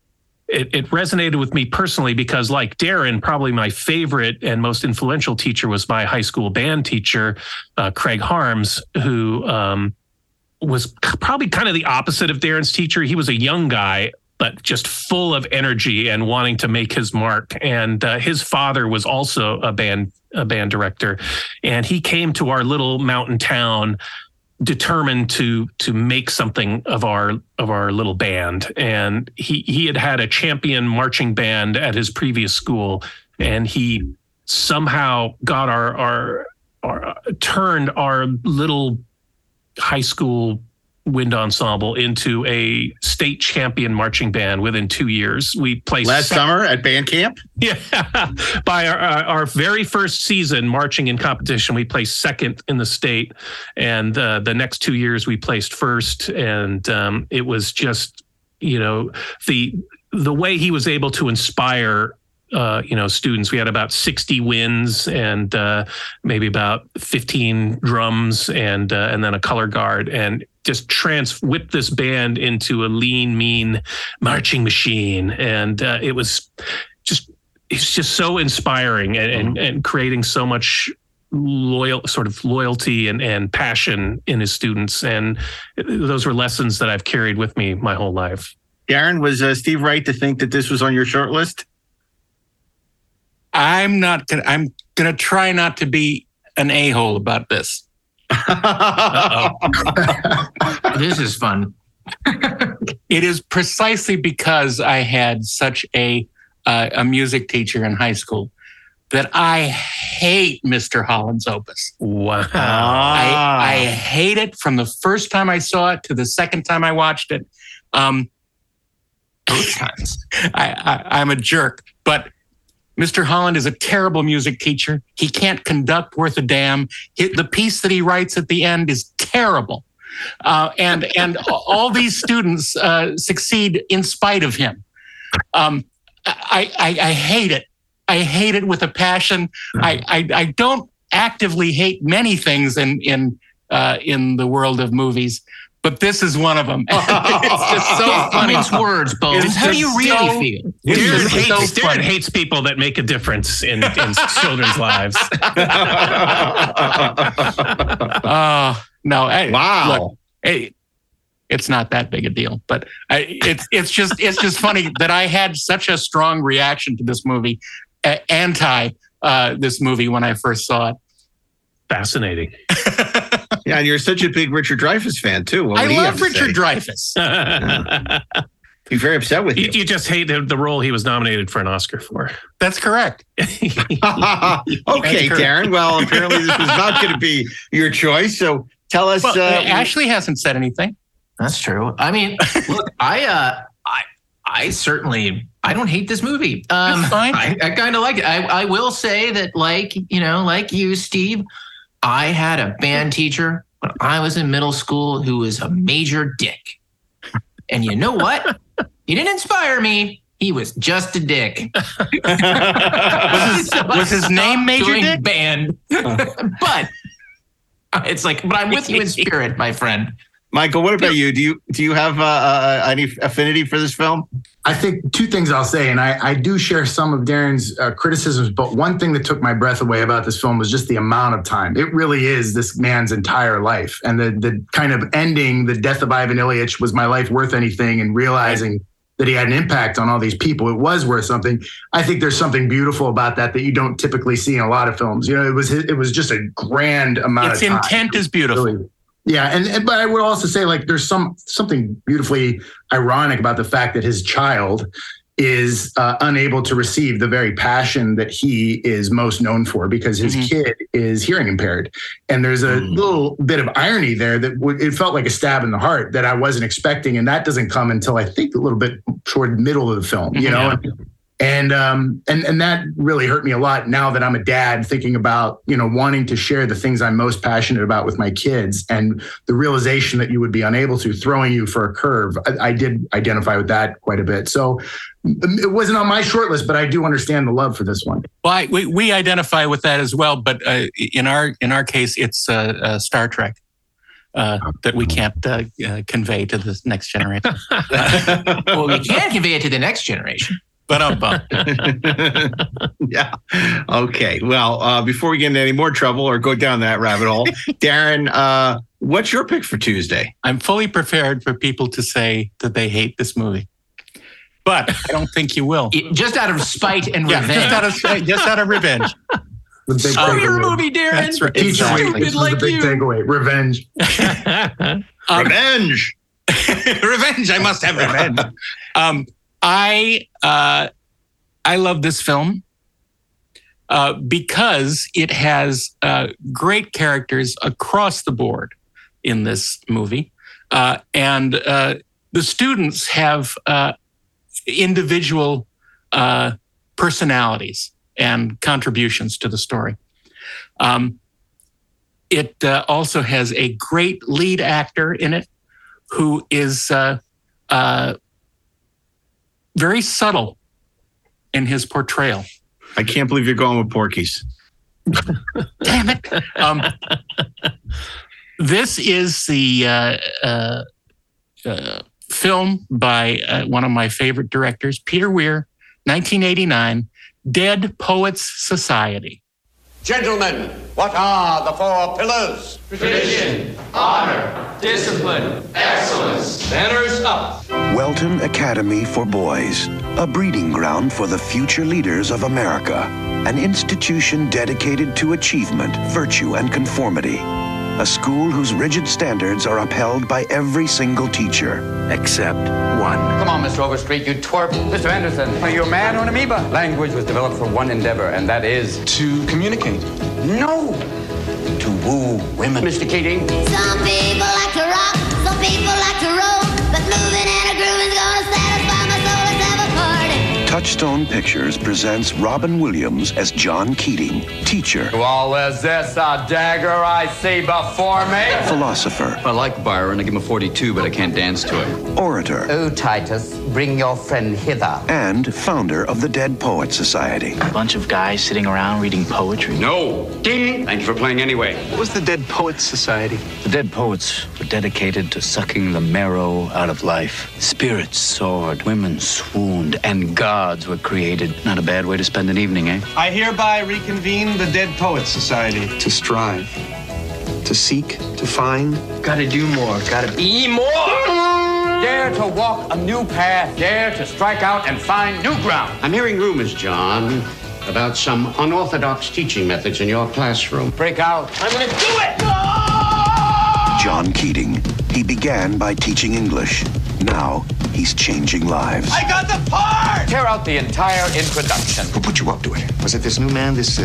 it, it, resonated with me personally because, like Daren, probably my favorite and most influential teacher was my high school band teacher, uh, Craig Harms, who um, was probably kind of the opposite of Daren's teacher. He was a young guy, but just full of energy and wanting to make his mark. And uh, his father was also a band a band director, and he came to our little mountain town determined to to make something of our of our little band. And he he had had a champion marching band at his previous school and he somehow got our our, our turned our little high school wind ensemble into a state champion marching band within two years. We placed Last summer at band camp. yeah, (laughs) by our, our our very first season marching in competition, we placed second in the state, and uh, the next two years we placed first, and um, it was just you know the the way he was able to inspire. Uh, you know, students. We had about sixty wins and uh, maybe about fifteen drums and uh, and then a color guard, and just trans whipped this band into a lean, mean marching machine. And uh, it was just it's just so inspiring and, and, and creating so much loyal sort of loyalty and, and passion in his students and those were lessons that i've carried with me my whole life Daren, was uh, Steve right to think that this was on your short list? I'm not gonna. I'm gonna try not to be an a hole about this. this is fun. it is precisely because I had such a uh, a music teacher in high school that I hate Mr. Holland's opus. Wow. I, I hate it from the first time I saw it to the second time I watched it. Um, Both times. (laughs) I, I, I'm a jerk, but Mr. Holland is a terrible music teacher. He can't conduct worth a damn. The piece that he writes at the end is terrible. Uh, and and all these students uh, succeed in spite of him. Um, I, I I hate it. I hate it with a passion. I, I I don't actively hate many things in in uh, in the world of movies, but this is one of them. (laughs) it's just so funny. Mince words, Bones. It's How do you really so- feel? it's Daren just hates, so Daren hates people that make a difference in, in (laughs) children's lives. Oh (laughs) no! I, Wow. look, it- it's not that big a deal, but I, it's it's just it's just funny that I had such a strong reaction to this movie, uh, anti uh, this movie when I first saw it. Fascinating. Yeah, and you're such a big Richard Dreyfuss fan too. What I would he have love to Richard say? Dreyfuss. (laughs) He's very upset with you, you. you just hate the, the role he was nominated for an Oscar for. That's correct. (laughs) (laughs) okay, correct. Daren. Well, apparently this was not going to be your choice. So tell us. Well, uh, Ashley hasn't said anything. That's true. I mean, look, I uh I I certainly I don't hate this movie. Um fine. I, I kind of like it. I, I will say that like, you know, like you, Steve, I had a band teacher when I was in middle school who was a major dick. And you know what? He didn't inspire me. He was just a dick. (laughs) Was his, was his name Major Dick? band. (laughs) but it's like, but I'm with you in spirit, my friend. Michael, what about you? Do you do you have uh, uh, any affinity for this film? I think two things I'll say, and I, I do share some of Daren's uh, criticisms, but one thing that took my breath away about this film was just the amount of time. It really is this man's entire life. And the, the kind of ending, the death of Ivan Ilyich, was my life worth anything, and realizing that he had an impact on all these people, it was worth something. I think there's something beautiful about that that you don't typically see in a lot of films. You know, it was it was just a grand amount Its of time. intent is beautiful. Really- yeah, and, and but I would also say like there's some something beautifully ironic about the fact that his child is uh, unable to receive the very passion that he is most known for because his Mhm. kid is hearing impaired, and there's a little bit of irony there that w- it felt like a stab in the heart that I wasn't expecting, and that doesn't come until I think a little bit toward the middle of the film, you know. And um and and that really hurt me a lot now that I'm a dad thinking about, you know, wanting to share the things I'm most passionate about with my kids and the realization that you would be unable to throwing you for a curve. I, I did identify with that quite a bit. So um, it wasn't on my short list, but I do understand the love for this one. Well, I, we we identify with that as well, but uh, in our in our case, it's uh, uh, Star Trek uh, that we can't uh, uh, convey to the next generation. (laughs) Well, we can convey it to the next generation. But um, (laughs) yeah. Okay. Well, uh, before we get into any more trouble or go down that rabbit hole, (laughs) Daren, uh, what's your pick for Tuesday? I'm fully prepared for people to say that they hate this movie, but I don't think you will. (laughs) It- just out of spite and Yeah, revenge. just out of spite- just out of revenge. The big Show your movie, Daren. That's right. Teacher Exactly. week, this like the big you. takeaway. Revenge. Um, Revenge. revenge. I must have revenge. Um, I uh, I love this film. uh, because it has uh, great characters across the board in this movie. Uh, and uh, the students have uh, individual personalities and contributions to the story. Um, it also has a great lead actor in it who is very subtle in his portrayal. I can't believe you're going with Porky's. (laughs) Damn it. Um, this is the uh, uh, uh, film by uh, one of my favorite directors, Peter Weir, 1989, Dead Poets Society. Gentlemen, what are the four pillars? Tradition, honor, discipline, excellence. Banners up. Welton Academy for Boys, a breeding ground for the future leaders of America, an institution dedicated to achievement, virtue, and conformity. A school whose rigid standards are upheld by every single teacher, except one. Come on, Mr. Overstreet, you twerp. Mr. Anderson, are you a man or an amoeba? Language was developed for one endeavor, and that is to communicate. No, to woo women. Mr. Keating. Some people like to rock, some people like to roll, but moving in a groove is gonna satisfy Touchstone Pictures presents Robin Williams as John Keating, teacher, Well, is this a dagger I see before me? philosopher, I like Byron. I give him a 42, but I can't dance to him. orator, Oh, Titus, bring your friend hither. and founder of the Dead Poet Society. A bunch of guys sitting around reading poetry. No. Ding. Thank you for playing anyway. What was the Dead Poets Society? The Dead Poets were dedicated to sucking the marrow out of life. Spirits soared, women swooned, and gods were created. Not a bad way to spend an evening, eh? I hereby reconvene the Dead Poets Society. To strive, to seek, to find. Gotta do more, gotta be more. Dare to walk a new path. Dare to strike out and find new ground. I'm hearing rumors, John, about some unorthodox teaching methods in your classroom. Break out. I'm gonna do it! John Keating. He began by teaching English. Now he's changing lives. I got the part! Tear out the entire introduction. Who put you up to it? Was it this new man, this uh,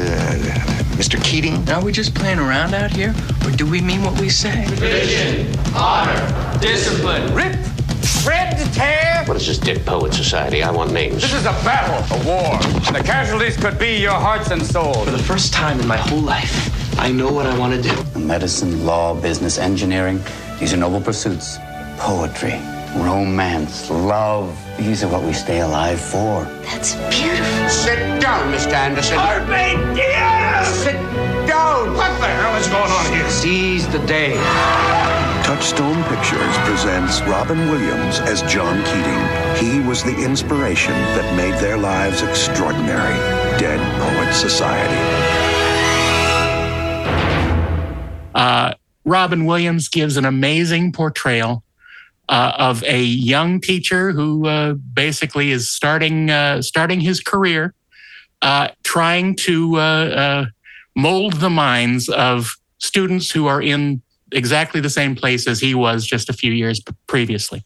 Mr. Keating? Are we just playing around out here? Or do we mean what we say? Tradition, honor, discipline. Rip, shred, tear. What is this Dead Poet Society? I want names. This is a battle, a war. The casualties could be your hearts and souls. For the first time in my whole life, I know what I want to do. Medicine, law, business, engineering. These are noble pursuits. Poetry, romance, love. These are what we stay alive for. That's beautiful. Sit down, Mr. Anderson. Sit down. What the hell is going on here? Seize the day. Touchstone Pictures presents Robin Williams as John Keating. He was the inspiration that made their lives extraordinary. Dead Poet Society. Uh, Robin Williams gives an amazing portrayal uh, of a young teacher who uh, basically is starting uh, starting his career, uh, trying to uh, mold the minds of students who are in exactly the same place as he was just a few years previously.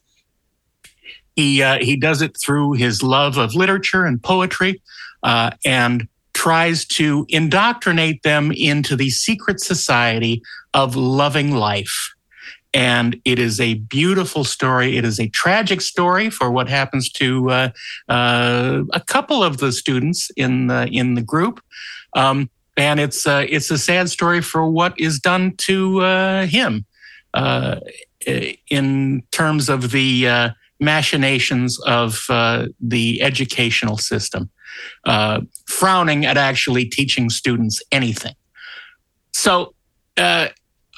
He he does it through his love of literature and poetry, and tries to indoctrinate them into the secret society of loving life. And it is a beautiful story. It is a tragic story for what happens to uh, uh, a couple of the students in the in the group, um, and it's uh, it's a sad story for what is done to uh, him uh, in terms of the uh, machinations of the educational system, frowning at actually teaching students anything. So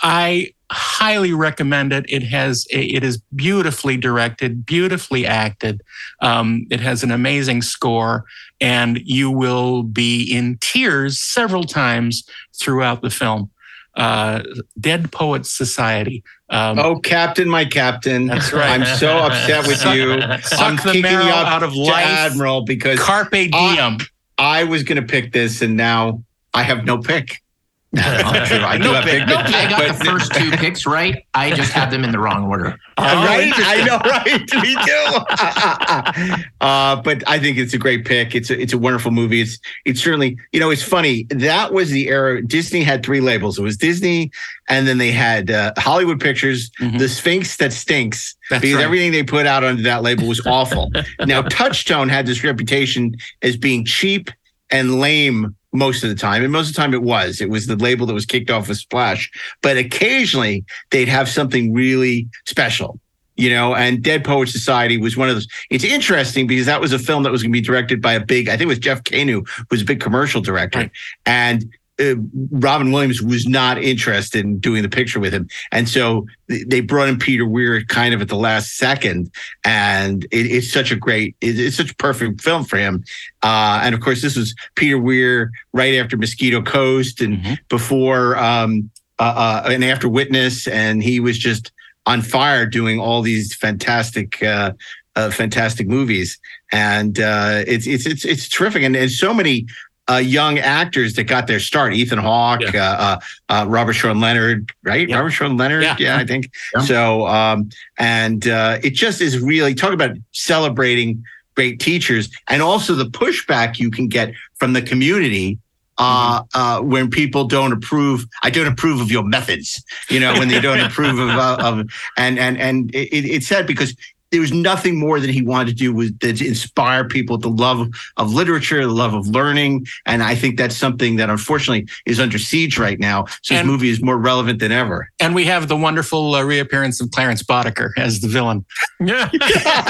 I highly recommend it. It has it is beautifully directed, beautifully acted. Um, it has an amazing score, and you will be in tears several times throughout the film. Uh, Dead Poets Society. Um, oh, Captain, my Captain. That's right. I'm so upset with you. Suck I'm the kicking marrow you out of life. Admiral because Carpe I- diem. I, was going to pick this, and now I have no pick. I (laughs) do Nope, have big, nope, I got the first two picks right. I just had them in the wrong order. (laughs) right? I know, right? (laughs) Me too. uh, but I think it's a great pick. It's a, it's a wonderful movie. It's it's certainly you know it's funny that was the era. Disney had three labels. It was Disney, and then they had uh, Hollywood Pictures, the Sphinx that stinks That's because right. everything they put out under that label was awful. now Touchstone had this reputation as being cheap and lame most of the time. And most of the time it was. It was the label that was kicked off with Splash. But occasionally they'd have something really special. You know, and Dead Poet Society was one of those. It's interesting because that was a film that was going to be directed by a big, I think it was Jeff Kanew, who was a big commercial director. And uh, Robin Williams was not interested in doing the picture with him. And so th- they brought in Peter Weir kind of at the last second. And it, it's such a great, it, it's such a perfect film for him. Uh, and of course, this was Peter Weir right after Mosquito Coast and before um, uh, uh, and after Witness. And he was just on fire doing all these fantastic, uh, uh, fantastic movies. And uh, it's, it's, it's, it's terrific. And, and so many uh, young actors that got their start. Ethan Hawke, uh, uh, uh, Robert Sean Leonard, right? Robert Sean Leonard, yeah, I think so. Um, and uh, it just is really talk about celebrating great teachers, and also the pushback you can get from the community. Uh, uh, when people don't approve, I don't approve of your methods. You know, when they don't (laughs) approve of, uh, of and and and it, it's sad because there was nothing more that he wanted to do was to inspire people the love of literature, the love of learning, and I think that's something that unfortunately is under siege right now. So his movie is more relevant than ever. And we have the wonderful uh, reappearance of Clarence Boddicker as the villain. Yeah. (laughs)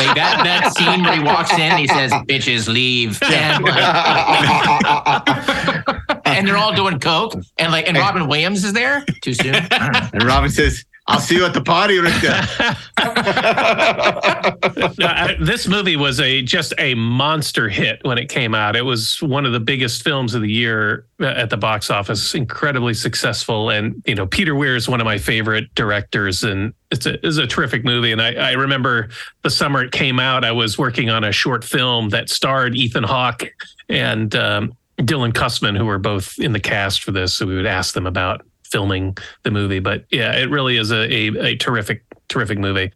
Like that, that scene where he walks in, he says, bitches leave. And, like- (laughs) and they're all doing coke. And like, and Robin Williams is there. Too soon. I don't know. And Robin says, "I'll see you at the party." Richter." (laughs) (laughs) No, I- this movie was a just a monster hit when it came out. It was one of the biggest films of the year uh, at the box office. Incredibly successful, and you know Peter Weir is one of my favorite directors, and it's a it's a terrific movie. And I, I remember the summer it came out, I was working on a short film that starred Ethan Hawke and um, Dylan Kussman, who were both in the cast for this. So we would ask them about filming the movie. But yeah, it really is a a, a terrific terrific movie.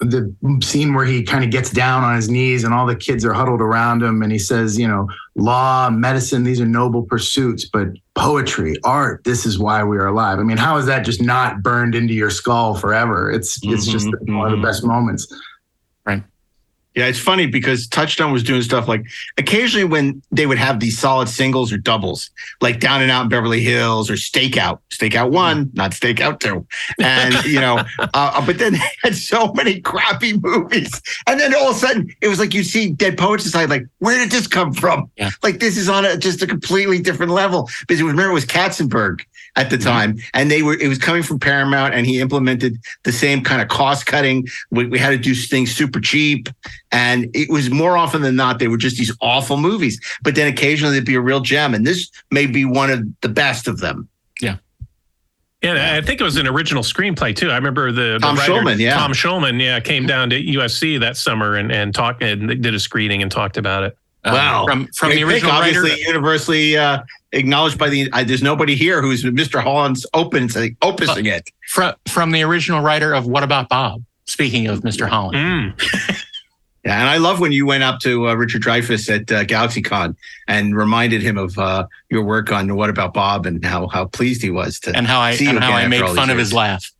the scene where he kind of gets down on his knees and all the kids are huddled around him and he says you know law medicine these are noble pursuits but poetry art this is why we are alive i mean how is that just not burned into your skull forever it's it's just mm-hmm, one of the mm-hmm. best moments Yeah, it's funny because Touchstone was doing stuff like occasionally when they would have these solid singles or doubles, like Down and Out in Beverly Hills or Stakeout, Stakeout One, not Stakeout Two, and you know, (laughs) uh, but then they had so many crappy movies, and then all of a sudden it was like you see Dead Poets Society, like where did this come from? Yeah. Like this is on a, just a completely different level. Because remember it was Katzenberg at the time, and they were it was coming from Paramount, and he implemented the same kind of cost cutting. We, we had to do things super cheap, and it was more often than not they were just these awful movies. But then occasionally there'd be a real gem, and this may be one of the best of them. Yeah, Yeah, I think it was an original screenplay too. I remember the, the Tom writer, Schulman, yeah. Tom Schulman, yeah, came down to USC that summer and and talked and did a screening and talked about it. Uh, Wow. From from Great the pick, original writer. obviously universally uh, acknowledged by the. Uh, there's nobody here who's Mr. Holland's opens opusing it. From from the original writer of What About Bob? Speaking of Mr. Holland. Mm. (laughs) Yeah, and I love when you went up to uh, Richard Dreyfuss at uh, GalaxyCon and reminded him of uh, your work on What About Bob and how how pleased he was to And how I see and how I after made fun of his laugh.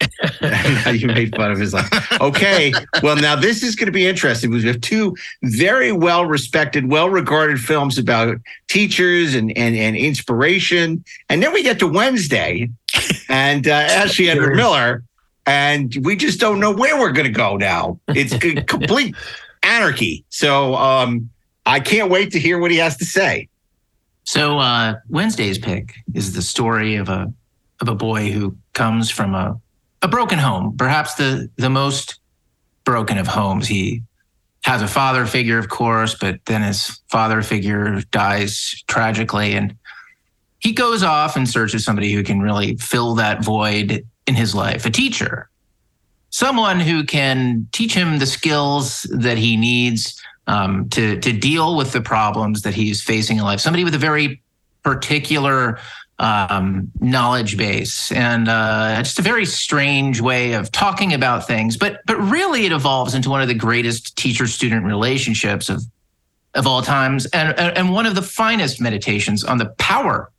(laughs) and you made fun of his life. Okay, well now this is going to be interesting because we have two very well respected, well regarded films about teachers and and and inspiration, and then we get to Wednesday, and uh, Ashley Edward Miller, and we just don't know where we're going to go now. It's (laughs) complete anarchy. So um, I can't wait to hear what he has to say. So uh, Wednesday's pick is the story of a of a boy who comes from a a broken home, perhaps the the most broken of homes. He has a father figure, of course, but then his father figure dies tragically, and he goes off in search of somebody who can really fill that void in his life. A teacher, someone who can teach him the skills that he needs um, to to deal with the problems that he's facing in life. Somebody with a very particular um, knowledge base and uh, just a very strange way of talking about things. But but really, it evolves into one of the greatest teacher-student relationships of of all times, and and one of the finest meditations on the power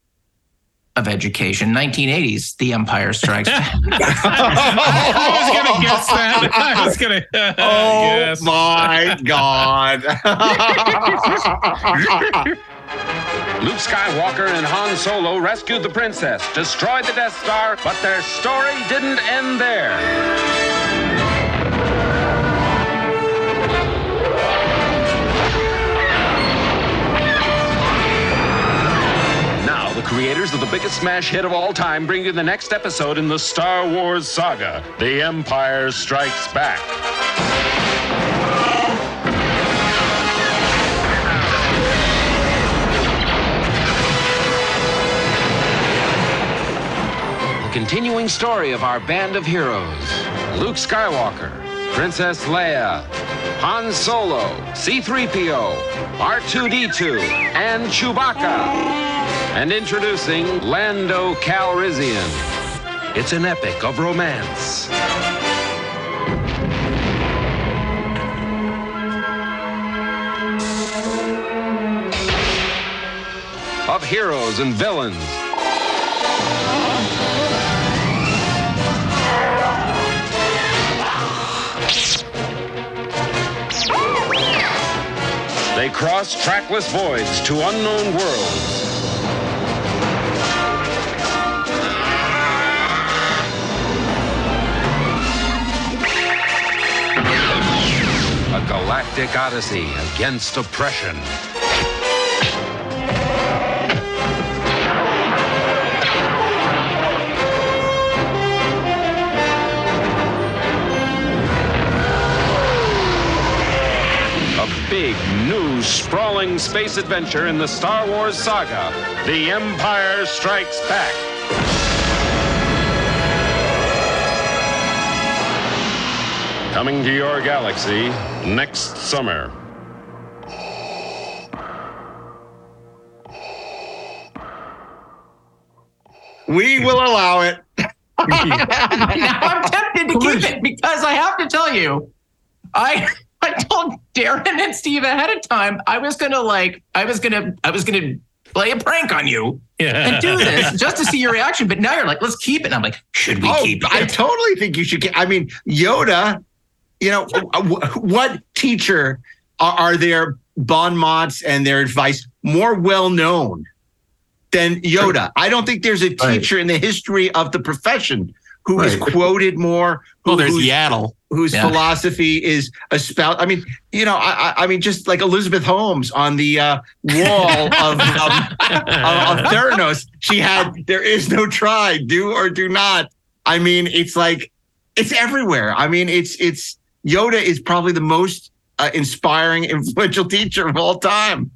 of education. 1980s, The Empire Strikes Back. (laughs) (laughs) I was gonna guess that. I was gonna. (laughs) Oh yes. my God. Luke Skywalker and Han Solo rescued the princess, destroyed the Death Star, but their story didn't end there. Now, the creators of the biggest smash hit of all time bring you the next episode in the Star Wars saga The Empire Strikes Back. The continuing story of our band of heroes Luke Skywalker, Princess Leia, Han Solo, C3PO, R2D2, and Chewbacca. And introducing Lando Calrissian. It's an epic of romance. Of heroes and villains. They cross trackless voids to unknown worlds. A galactic odyssey against oppression. Big, new, sprawling space adventure in the Star Wars saga The Empire Strikes Back. Coming to your galaxy next summer. we will allow it. (laughs) now I'm tempted to keep it because I have to tell you, I I told Daren and Steve ahead of time I was gonna like I was gonna I was gonna play a prank on you and do this just to see your reaction. But now you're like, let's keep it. And I'm like, should we Oh, keep it? I totally think you should get. I mean, Yoda. You know, uh, what teacher are, are their bon mots and their advice more well known than Yoda? I don't think there's a teacher in the history of the profession who is Right. quoted more. Well, there's whose- Yaddle. whose Yeah. philosophy is a espoused. I mean, you know, I, I I mean, just like Elizabeth Holmes on the uh, wall (laughs) of, um, of, of Theranos, she had "There is no try, do or do not." I mean, it's like it's everywhere. I mean, it's it's Yoda is probably the most uh, inspiring, (laughs) influential teacher of all time.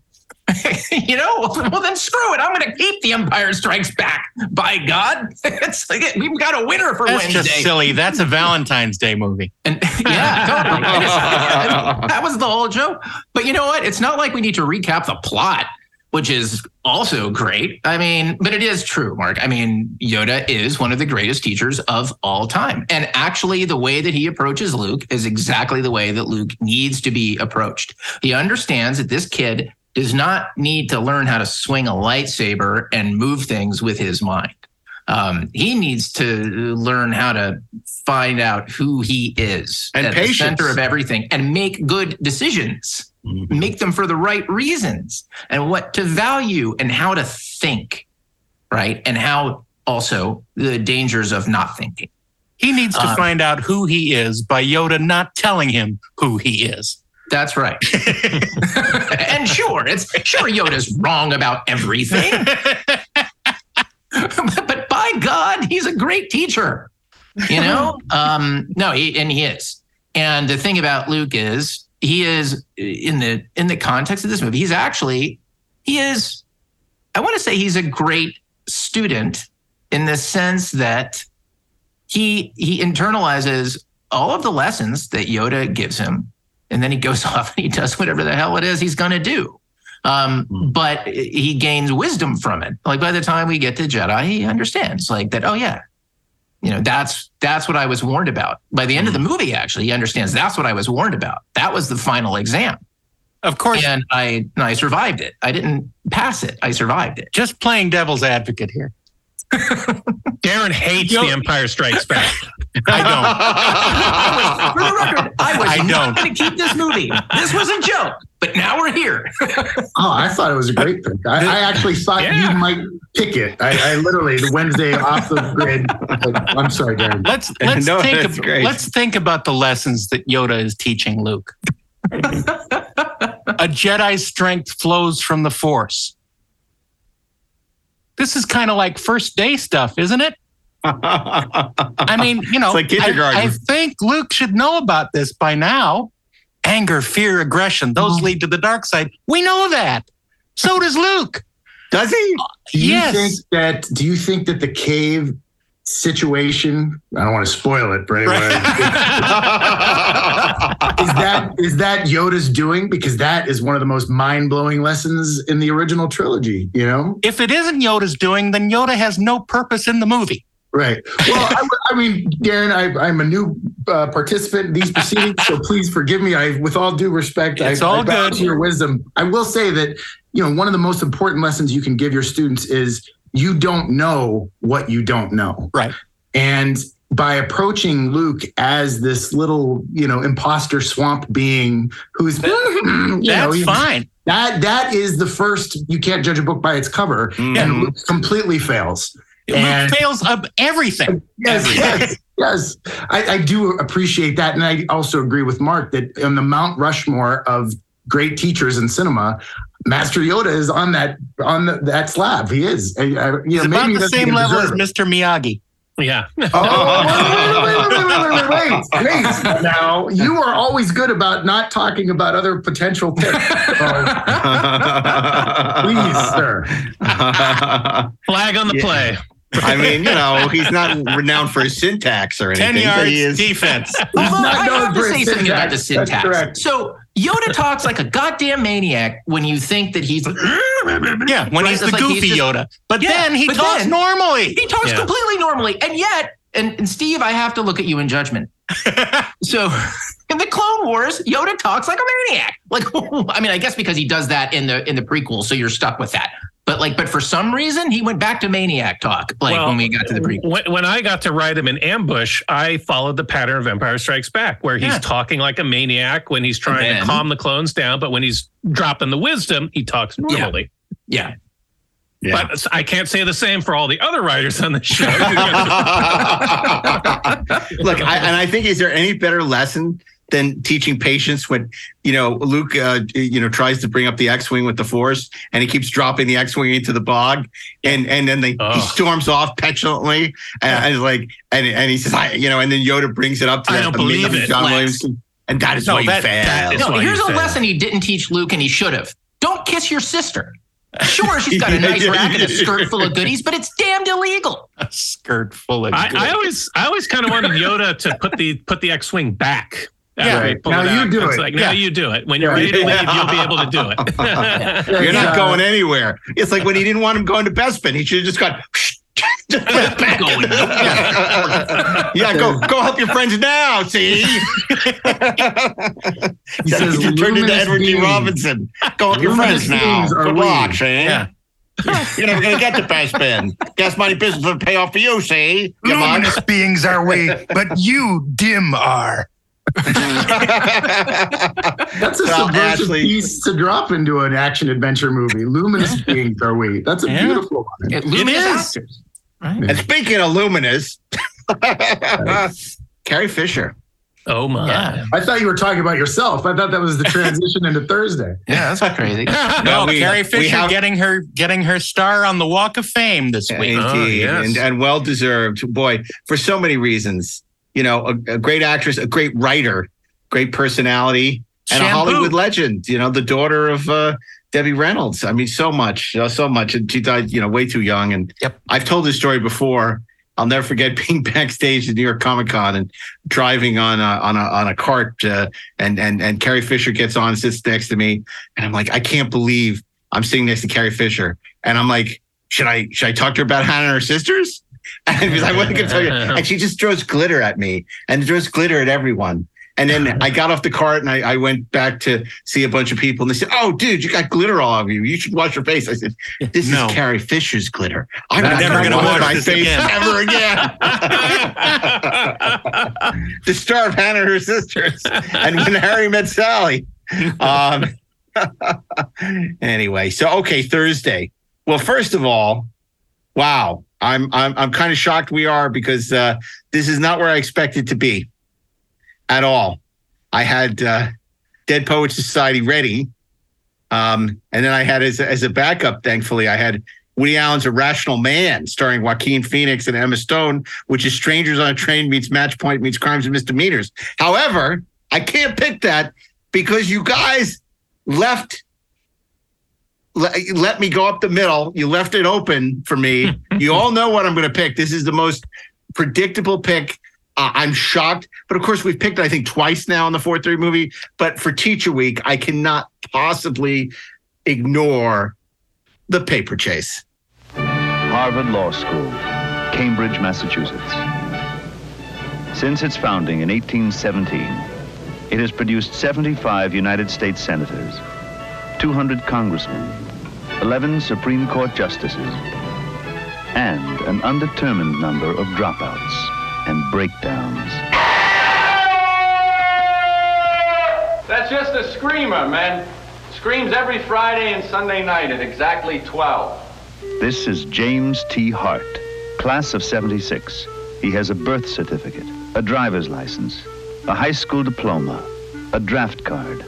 (laughs) you know, well then screw it. I'm going to keep The Empire Strikes Back. By God, (laughs) it's like we've got a winner for That's Wednesday. just silly. That's a Valentine's Day movie. And (laughs) yeah, totally. Is- that was the whole joke. But you know what? It's not like we need to recap the plot, which is also great. I mean, but it is true, Mark. I mean, Yoda is one of the greatest teachers of all time. And actually, the way that he approaches Luke is exactly the way that Luke needs to be approached. He understands that this kid does not need to learn how to swing a lightsaber and move things with his mind. Um, he needs to learn how to find out who he is And at patience. the center of everything and make good decisions, make them for the right reasons, and what to value and how to think, right? And how also the dangers of not thinking. He needs to Uh, find out who he is by Yoda not telling him who he is. That's right. (laughs) and sure, it's sure Yoda's wrong about everything. (laughs) but by God, he's a great teacher. You know? (laughs) um, no, he, and he is. And the thing about Luke is he is in the in the context of this movie, he's actually he is I want to say he's a great student in the sense that he he internalizes all of the lessons that Yoda gives him and then he goes (laughs) off and he does whatever the hell it is he's going to do. Um, but he gains wisdom from it. Like by the time we get to Jedi, he understands like that. Oh yeah, you know that's that's what I was warned about. By the end of the movie, actually, he understands that's what I was warned about. That was the final exam. Of course, and I and I survived it. I didn't pass it. I survived it. Just playing devil's advocate here. Daren hates The Empire Strikes Back. I don't. (laughs) For the record, I was I not don't. going to keep this movie. This was a joke, but now we're here. Oh, I thought it was a great pick. I, I actually thought Yeah. you might pick it. I, I literally the Wednesday off the grid. like, I'm sorry, Daren. Let's (laughs) let's No, think that's of, let's think about the lessons that Yoda is teaching Luke. (laughs) a Jedi's strength flows from the Force. This is kind of like first day stuff, isn't it? I mean, you know, like I- kindergarten. I, think Luke should know about this by now. Anger, fear, aggression, those mm-hmm. lead to the dark side. We know that. So does Luke. Does he? Uh, do you Yes. think that? Do you think that the cave situation? I don't want to spoil it for anyone. (laughs) is that is that Yoda's doing? Because that is one of the most mind blowing lessons in the original trilogy. You know, If it isn't Yoda's doing, then Yoda has no purpose in the movie. right? Well, I, I mean, Daren, I, I'm a new uh, participant in these proceedings, so please forgive me. I, with all due respect, It's I, all I bow good. to your wisdom. I will say that you know one of the most important lessons you can give your students is you don't know what you don't know. Right. And by approaching Luke as this little, you know, imposter swamp being who's (clears throat) you know, That's fine. That that is the first you can't judge a book by its cover. Mm. And Luke completely fails. And- Luke fails of everything. Yes, yes, yes. I, I do appreciate that. And I also agree with Mark that on the Mount Rushmore of great teachers in cinema, Master Yoda is on that on the, that slab. He is. I, I, uh, you know, about the same level as Mr. Miyagi. Yeah. Now you are always good about not talking about other potential picks. (laughs) Please, sir. (laughs) Flag on the play. I mean, you know, he's not renowned for his syntax or anything. Ten yards he is, defense. He's not I have to say syntax. something about the syntax. So Yoda talks like a goddamn maniac when you think that he's like, Yeah, when Right, he's the it's like he's goofy just- Yoda. But Yeah, then he but talks then- normally. he talks Yeah. completely normally, and yet, and, and Steve, I have to look at you in judgment. (laughs) so (laughs) in the Clone Wars, Yoda talks like a maniac. Like, (laughs) I mean, I guess because he does that in the in the prequel, so you're stuck with that. But like, but for some reason, he went back to maniac talk. Like Well, when we got to the prequel. When, when I got to write him in ambush, I followed the pattern of Empire Strikes Back, where he's Yeah. talking like a maniac when he's trying then- to calm the clones down, but when he's dropping the wisdom, he talks normally. Yeah. Yeah. But I can't say the same for all the other writers on the show. (laughs) (laughs) Look, I, and I think is there any better lesson than teaching patience when you know Luke, uh, you know, tries to bring up the X-wing with the Force, and he keeps dropping the X-wing into the bog, and and then they, he storms off petulantly, and, and like, and and he says, I, you know, and then Yoda brings it up to I that don't believe amazing it, John Lex. Williams, and that is No, why you that- that is- No, here's a fail. lesson he didn't teach Luke, and he should have. Don't kiss your sister. Sure, she's got a (laughs) nice rack and a skirt full of goodies, but it's damned illegal. A skirt full of I. I always, I always kind of wanted Yoda to put the put the X-wing back. After Yeah, he pulled now you out. do It's it. Like now Yeah. you do it. When you're Yeah. ready to leave, you'll be able to do it. (laughs) You're not going anywhere. It's like when he didn't want him going to Bespin, he should have just gone. (laughs) back. (laughs) Yeah, go go help your friends now. See, he says, you turned into Edward G. beings. Robinson. Go help your friends now. beings are Good luck, see. Yeah. You're never gonna get to Bespin. Guess money business will pay off for you. See, come on. Luminous beings are we, but you dim are. That's a Well, subversive Ashley- piece to drop into an action adventure movie. Luminous (laughs) beings are we? That's a Yeah. beautiful one. It, luminous is. actors. and speaking of luminous, (laughs) Carrie Fisher. oh my! Yeah. I thought you were talking about yourself. I thought that was the transition into Thursday. (laughs) Yeah, that's crazy. No, we- Carrie Fisher have- getting her getting her star on the Walk of Fame this week. Oh, yes. and, and well deserved. Boy, for so many reasons. You know, a, a great actress, a great writer, great personality, and a Hollywood legend. You know, the daughter of uh, Debbie Reynolds. I mean, so much, know, so much. And she died, you know, way too young. And Yep. I've told this story before. I'll never forget (laughs) being backstage at New York Comic Con and driving on a on a on a cart, uh, and and and Carrie Fisher gets on, sits next to me, and I'm like, I can't believe I'm sitting next to Carrie Fisher, and I'm like, should I should I talk to her about Hannah and her sisters? (laughs) And because I wasn't going to tell you, (laughs) and she just throws glitter at me and throws glitter at everyone. And then I got off the cart and I, I went back to see a bunch of people, and they said, "Oh, dude, you got glitter all over you. You should wash your face." I said, "This No. is Carrie Fisher's glitter. I'm I'm not never going to gonna wash wash my face again." ever (laughs) again." the star of Hannah and her sisters, and when Harry met Sally. Um, anyway, so okay, Thursday. Well, first of all, wow, I'm I'm I'm kind of shocked we are because uh, this is not where I expected to be at all. I had uh, Dead Poets Society ready, um, and then I had as a, as a backup. Thankfully, I had Woody Allen's Irrational Man, starring Joaquin Phoenix and Emma Stone, which is Strangers on a Train meets Match Point meets Crimes and Misdemeanors. However, I can't pick that because you guys left let, let me go up the middle. You left it open for me. (laughs) you all know what I'm going to pick. This is the most predictable pick. Uh, I'm shocked, but of course we've picked I think twice now in the 4-3 movie. But for Teacher Week, I cannot possibly ignore the paper chase. Harvard Law School, Cambridge, Massachusetts. Since its founding in 1817, it has produced 75 United States senators, 200 congressmen, 11 Supreme Court justices, and an undetermined number of dropouts and breakdowns. That's just a screamer, man. Screams every Friday and Sunday night at exactly 12. This is James T. Hart, class of 76. He has a birth certificate, a driver's license, a high school diploma, a draft card,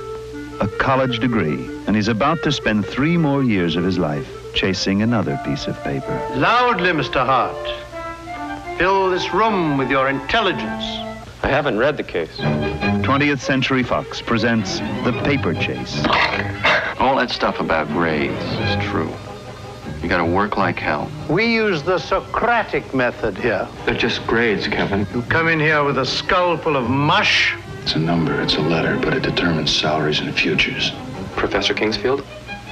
a college degree, and he's about to spend three more years of his life chasing another piece of paper. Loudly, Mr. Hart. Fill this room with your intelligence. I haven't read the case. 20th Century Fox presents The Paper Chase. All that stuff about grades is true. You gotta work like hell. We use the Socratic method here. They're just grades, Kevin. You come in here with a skull full of mush. It's a number, it's a letter, but it determines salaries and futures. Professor Kingsfield?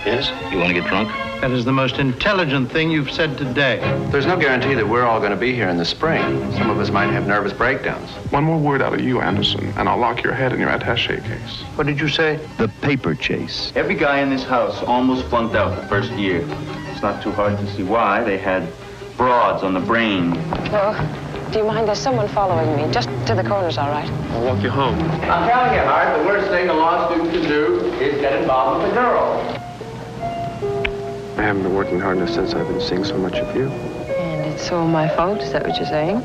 Yes? You want to get drunk? That is the most intelligent thing you've said today. There's no guarantee that we're all gonna be here in the spring. Some of us might have nervous breakdowns. One more word out of you, Anderson, and I'll lock your head in your attache case. What did you say? The Paper Chase. Every guy in this house almost flunked out the first year. It's not too hard to see why. They had broads on the brain. Well, do you mind? There's someone following me. Just to the corners, all right? I'll walk you home. I'm telling you, Hart, the worst thing a law student can do is get involved with a girl. I haven't been working hard enough since I've been seeing so much of you. And it's all my fault. Is that what you're saying?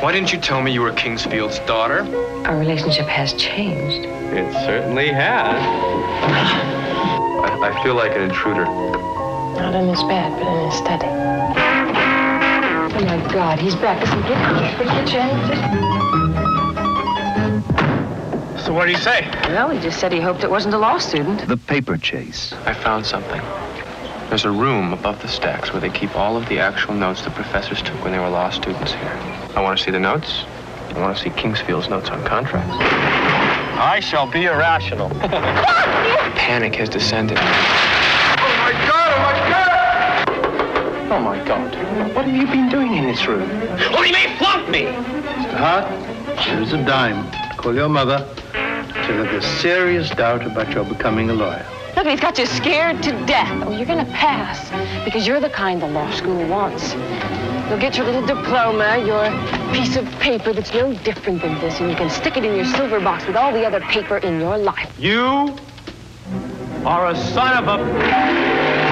Why didn't you tell me you were Kingsfield's daughter? Our relationship has changed. It certainly has. I, I feel like an intruder. Not in his bed, but in his study. Oh my God, he's back. Listen, get, get, get your hands. So what did he say? Well, he just said he hoped it wasn't a law student. The Paper Chase. I found something. There's a room above the stacks where they keep all of the actual notes the professors took when they were law students here. I want to see the notes. I want to see Kingsfield's notes on contracts. I shall be irrational. (laughs) Panic has descended. Oh my God, oh my God! Oh my God. What have you been doing in this room? Well, he may flunk me! Mr. Hart, here's a dime. Call your mother. Tell her there's serious doubt about your becoming a lawyer. Look, he's got you scared to death. Oh, you're gonna pass because you're the kind the law school wants. You'll get your little diploma, your piece of paper that's no different than this, and you can stick it in your silver box with all the other paper in your life. You are a son of a.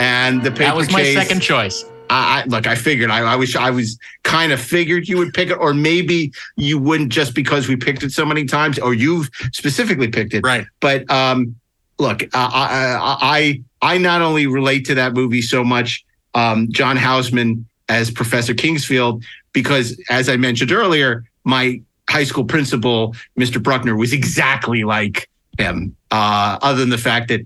And the paper That was my chase- second choice. I, I look. I figured. I, I was. I was kind of figured you would pick it, or maybe you wouldn't, just because we picked it so many times, or you've specifically picked it. Right. But um, look, I, I, I, I not only relate to that movie so much, um, John Houseman as Professor Kingsfield, because as I mentioned earlier, my high school principal, Mr. Bruckner, was exactly like him. Uh, other than the fact that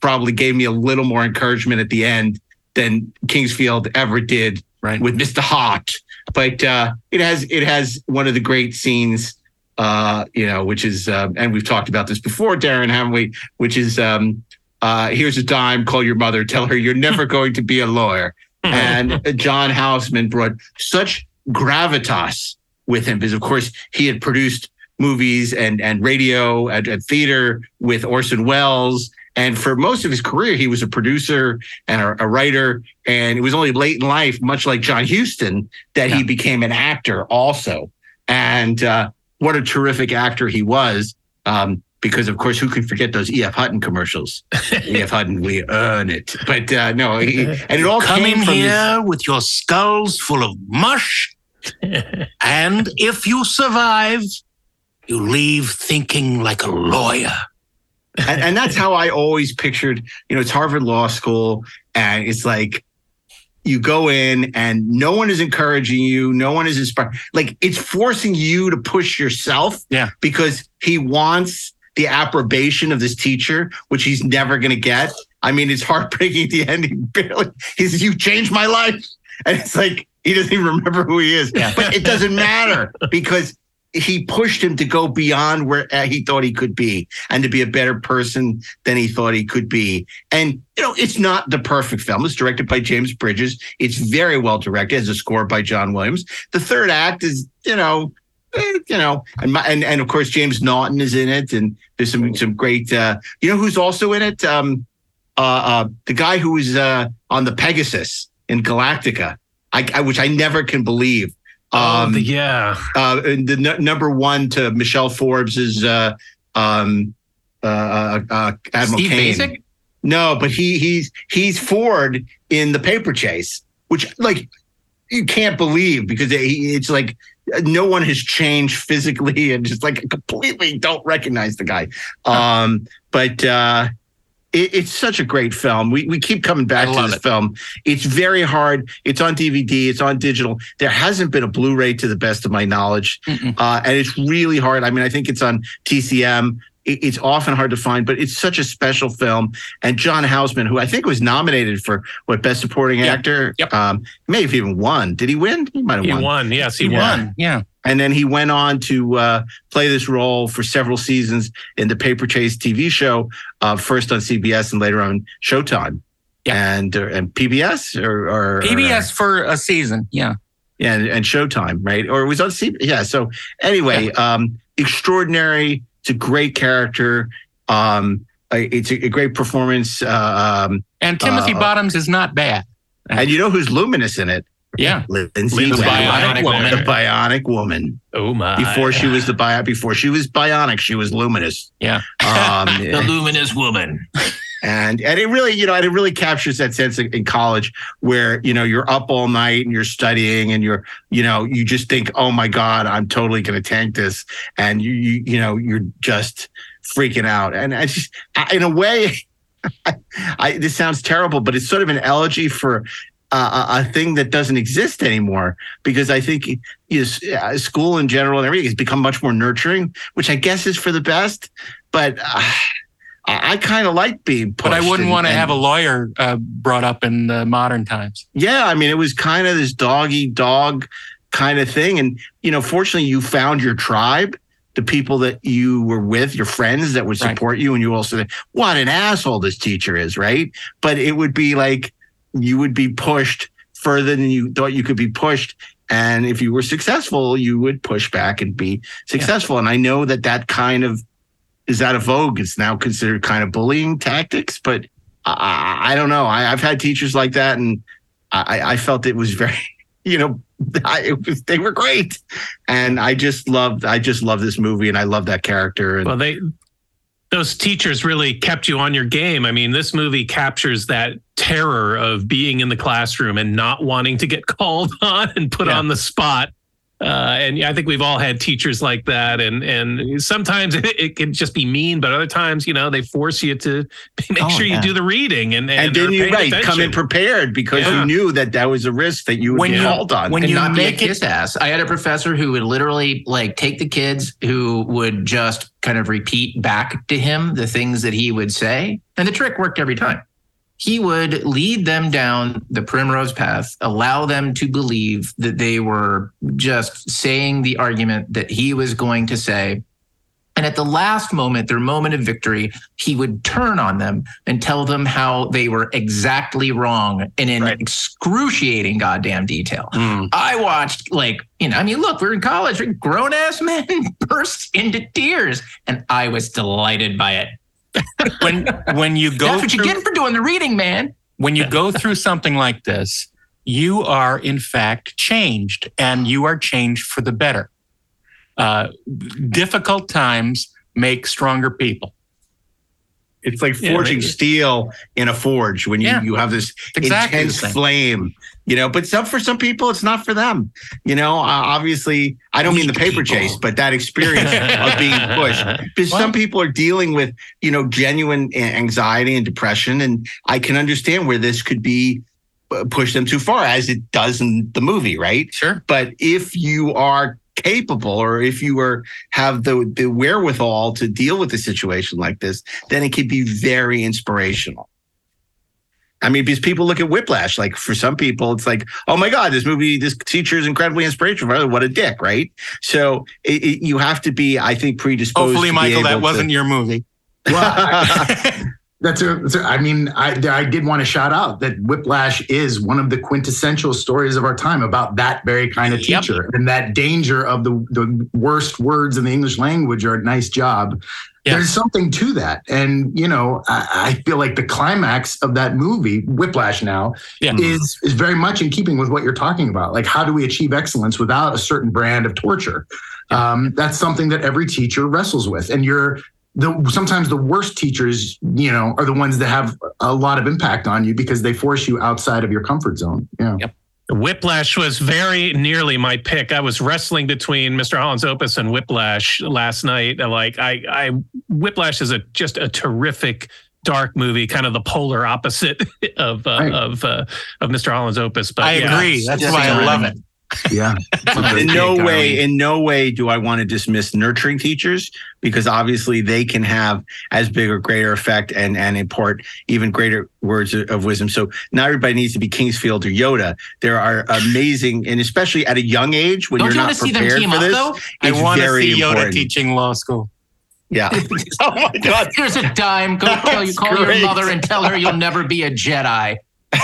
probably gave me a little more encouragement at the end than Kingsfield ever did right. with Mr. Hart. But uh, it has it has one of the great scenes uh, you know, which is, uh, and we've talked about this before, Daren, haven't we? Which is, um, uh, here's a dime, call your mother, tell her you're never (laughs) going to be a lawyer. and John Houseman brought such gravitas with him because, of course, he had produced movies and and radio and, and theater with Orson Welles. And for most of his career, he was a producer and a, a writer. And it was only late in life, much like John Huston, that he became an actor also. And uh, what a terrific actor he was. Um, because of course, who can forget those E.F. Hutton commercials? (laughs) E.F. Hutton, we earn it. But uh, no, he, (laughs) and it all Come came from this- here with your skulls full of mush, (laughs) and if you survive, you leave thinking like a lawyer. And, and that's how I always pictured, you know, it's Harvard Law School, and it's like you go in and no one is encouraging you, no one is inspired. Like it's forcing you to push yourself. Yeah. Because he wants the approbation of this teacher, which he's never gonna get. I mean, it's heartbreaking at the end. He barely he says, You changed my life. And it's like he doesn't even remember who he is. Yeah. But it doesn't matter because he pushed him to go beyond where uh, he thought he could be and to be a better person than he thought he could be. And, you know, it's not the perfect film. It's directed by James Bridges. It's very well directed. It's a score by John Williams. The third act is, you know, eh, you know, and, my, and and of course James Naughton is in it, and there's some some great. Uh, you know who's also in it? Um, uh, uh, the guy who was uh, on the Pegasus in Galactica, I, I which I never can believe. Um, oh, yeah. uh, and the n- number one to Michelle Forbes is uh, um, uh, uh, uh, Admiral Steve Cain. Basic? No, but he he's he's Ford in the paper chase, which like you can't believe because it, it's like no one has changed physically (laughs) and just like completely don't recognize the guy. Um, but uh, it, it's such a great film. We we keep coming back to this film. It's very hard. It's on DVD. It's on digital. There hasn't been a Blu-ray to the best of my knowledge, uh, and it's really hard. I mean, I think it's on TCM. It- It's often hard to find, but it's such a special film. And John Houseman, who I think was nominated for what Best Supporting Actor, um, may have even won. Did he win? He might have won. He won. won. Yes, he, He won. won. Yeah. And then he went on to uh, play this role for several seasons in the Paper Chase TV show, uh, first on CBS and later on Showtime. Yeah. And uh, and PBS or, or PBS for a season. Yeah. yeah, and, and Showtime, right? Or it was on CBS. Yeah. So anyway, um, extraordinary. It's a great character. Um, it's a, a great performance. Uh, um, And Timothy uh, Bottoms is not bad. And you know who's luminous in it? Yeah. Lindsay The Wagner, Bionic Woman. The Bionic Woman. Oh my! Before she was the bio, before she was bionic, she was luminous. Yeah. Um, (laughs) the luminous woman. (laughs) and and it really you know and it really captures that sense in, college where you know you're up all night and you're studying and you're you know you just think oh my god i'm totally going to tank this and you, you you know you're just freaking out and I just I- in a way (laughs) I, this sounds terrible but it's sort of an elegy for uh, a, a thing that doesn't exist anymore because I think you know, uh, school in general and everything has become much more nurturing, which I guess is for the best. But uh, I, I kind of like being pushed. But I wouldn't want to have a lawyer uh, brought up in the modern times. yeah, I mean, it was kind of this doggy dog kind of thing. And, you know, fortunately, you found your tribe, the people that you were with, your friends that would Right. support you. And you also say, what an asshole this teacher is, right? But it would be like you would be pushed further than you thought you could be pushed. And if you were successful, you would push back and be successful. And I know that that kind of is out of vogue. It's now considered kind of bullying tactics, but I, I don't know. I, I've had teachers like that, and I, I felt it was very, (laughs) you know, I, it was they were great, and I just loved I just love this movie, and I love that character. And Well, they those teachers really kept you on your game. I mean, this movie captures that terror of being in the classroom and not wanting to get (laughs) called on and put on the spot. Uh, and I think we've all had teachers like that, and and sometimes it, (laughs) it can just be mean, but other times, you know, they force you to (laughs) make Oh, sure yeah. you do the reading and and, and then you paying right come in prepared because Yeah. you knew that that was a risk that you would When be you- called on. and not be a ass. I had a professor who would literally like take the kids who would just kind of repeat back to him the things that he would say, and the trick worked every time. He would lead them down the primrose path, allow them to believe that they were just saying the argument that he was going to say. And at the last moment, their moment of victory, he would turn on them and tell them how they were exactly wrong and in excruciating goddamn detail. Hmm. I watched, like, you know, I mean, look, we're in college, grown ass men (laughs) burst into tears, and I was delighted by it. (laughs) when when you go That's what you get for doing the reading, man. when you go through something like this, you are in fact changed and you are changed for the better. Uh, difficult times make stronger people. It's like forging they- steel in a forge when you, Yeah. you have this exactly intense flame, you know. But some for some people, it's not for them. You know, uh, obviously, I don't mean the paper chase, but that experience of being (laughs) pushed. Because some people are dealing with, you know, genuine anxiety and depression, and I can understand where this could be uh, push them too far, as it does in the movie, right? Sure. But if you are capable or if you are have the the wherewithal to deal with a situation like this, then it can be very inspirational. I mean, because people look at Whiplash, like for some people, it's like, oh my God, this movie, this teacher is incredibly inspirational. What a dick, right? So it, it- you have to be, I think, predisposed. Hopefully, to Michael, that able wasn't to- your movie. (laughs) (laughs) That's a, that's a- I mean, I, I did want to shout out that Whiplash is one of the quintessential stories of our time about that very kind of Yep. teacher and that danger of the, the worst words in the English language are a nice job. There's something to that. And, you know, I, I feel like the climax of that movie, Whiplash now, Yeah. is, is very much in keeping with what you're talking about. Like, how do we achieve excellence without a certain brand of torture? Um, that's something that every teacher wrestles with. And you're, the sometimes the worst teachers, you know, are the ones that have a lot of impact on you because they force you outside of your comfort zone. Yeah. Yep. Whiplash was very nearly my pick. I was wrestling between Mr. Holland's Opus and Whiplash last night. Like I, I Whiplash is a just a terrific dark movie, kind of the polar opposite (laughs) of uh, of uh, of Mr. Holland's Opus. But I yeah, agree. That's why I love it. Yeah. (laughs) in no way, in no way do I want to dismiss nurturing teachers because obviously they can have as big or greater effect and and impart even greater words of of wisdom. So not everybody needs to be Kingsfield or Yoda. There are amazing, and especially at a young age when Don't you're you not wanna see them prepared team for up, this. though? I want to see Yoda important. teaching law school. Yeah. (laughs) oh my God. (laughs) Here's a dime. Go tell you, call great. your mother and tell her you'll never be a Jedi. (laughs)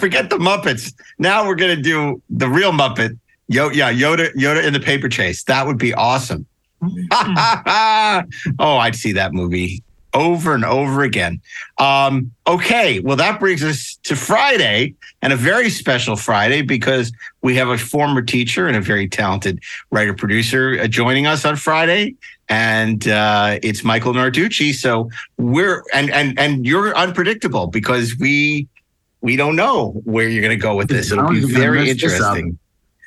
Forget the Muppets. Now we're gonna do the real Muppet. Yo, yeah, Yoda, Yoda in the paper chase. That would be awesome. (laughs) oh, I'd see that movie over and over again. Um, okay, well, that brings us to Friday, and a very special Friday because we have a former teacher and a very talented writer producer uh, joining us on Friday. And uh, it's Michael Narducci. So we're and and and you're unpredictable because we we don't know where you're going to go with this. It'll be Sounds like I'm very gonna mess this up. interesting.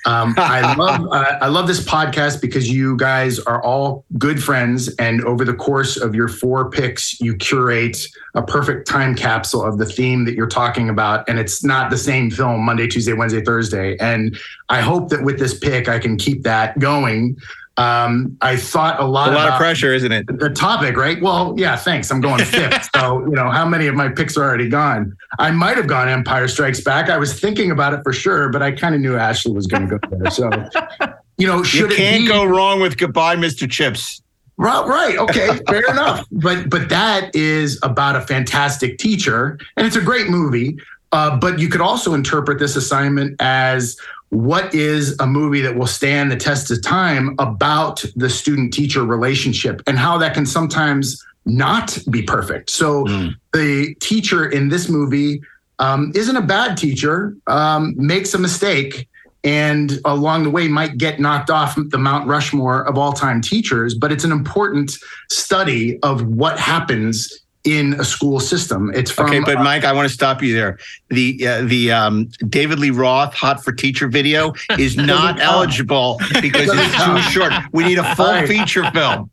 Um, (laughs) I love uh, I love this podcast because you guys are all good friends, and over the course of your four picks, you curate a perfect time capsule of the theme that you're talking about, and it's not the same film Monday, Tuesday, Wednesday, Thursday. And I hope that with this pick, I can keep that going. Um, I thought a lot A lot of pressure, isn't it? the topic, right? Well, yeah, thanks. I'm going fifth. (laughs) so, you know, how many of my picks are already gone? I might have gone Empire Strikes Back. I was thinking about it for sure, but I kind of knew Ashley was going to go there. So, (laughs) you know, You should it can't be- go wrong with goodbye, Mr. Chips. Right, right. Okay, fair enough. But but that is about a fantastic teacher, and it's a great movie. Uh, but you could also interpret this assignment as what is a movie that will stand the test of time about the student teacher relationship and how that can sometimes not be perfect. So the teacher in this movie um, isn't a bad teacher, um, makes a mistake, and along the way might get knocked off the Mount Rushmore of all time teachers, but it's an important study of what happens in a school system. It's from Okay, but uh, Mike, I want to stop you there. The uh, the um, David Lee Roth "Hot for Teacher" video is (laughs) not eligible because it's too short. We need a full Right. feature film.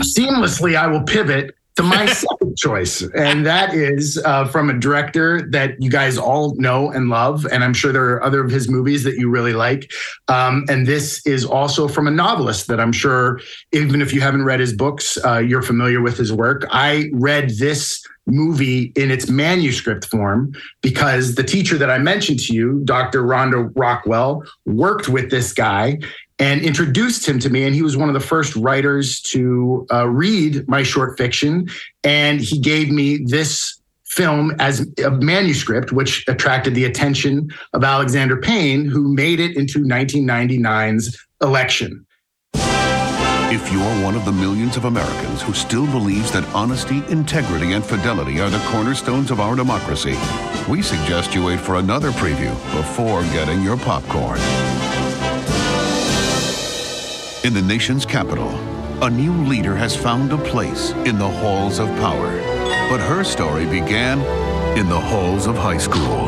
seamlessly, I will pivot to my (laughs) second choice, and that is uh, from a director that you guys all know and love, and I'm sure there are other of his movies that you really like. Um, and this is also from a novelist that I'm sure, even if you haven't read his books, uh, you're familiar with his work. I read this movie in its manuscript form because the teacher that I mentioned to you, Dr. Rhonda Rockwell, worked with this guy and introduced him to me. And he was one of the first writers to uh, read my short fiction. And he gave me this film as a manuscript, which attracted the attention of Alexander Payne, who made it into 1999's election. If you're one of the millions of Americans who still believes that honesty, integrity, and fidelity are the cornerstones of our democracy, we suggest you wait for another preview before getting your popcorn. In the nation's capital, a new leader has found a place in the halls of power. But her story began in the halls of high school.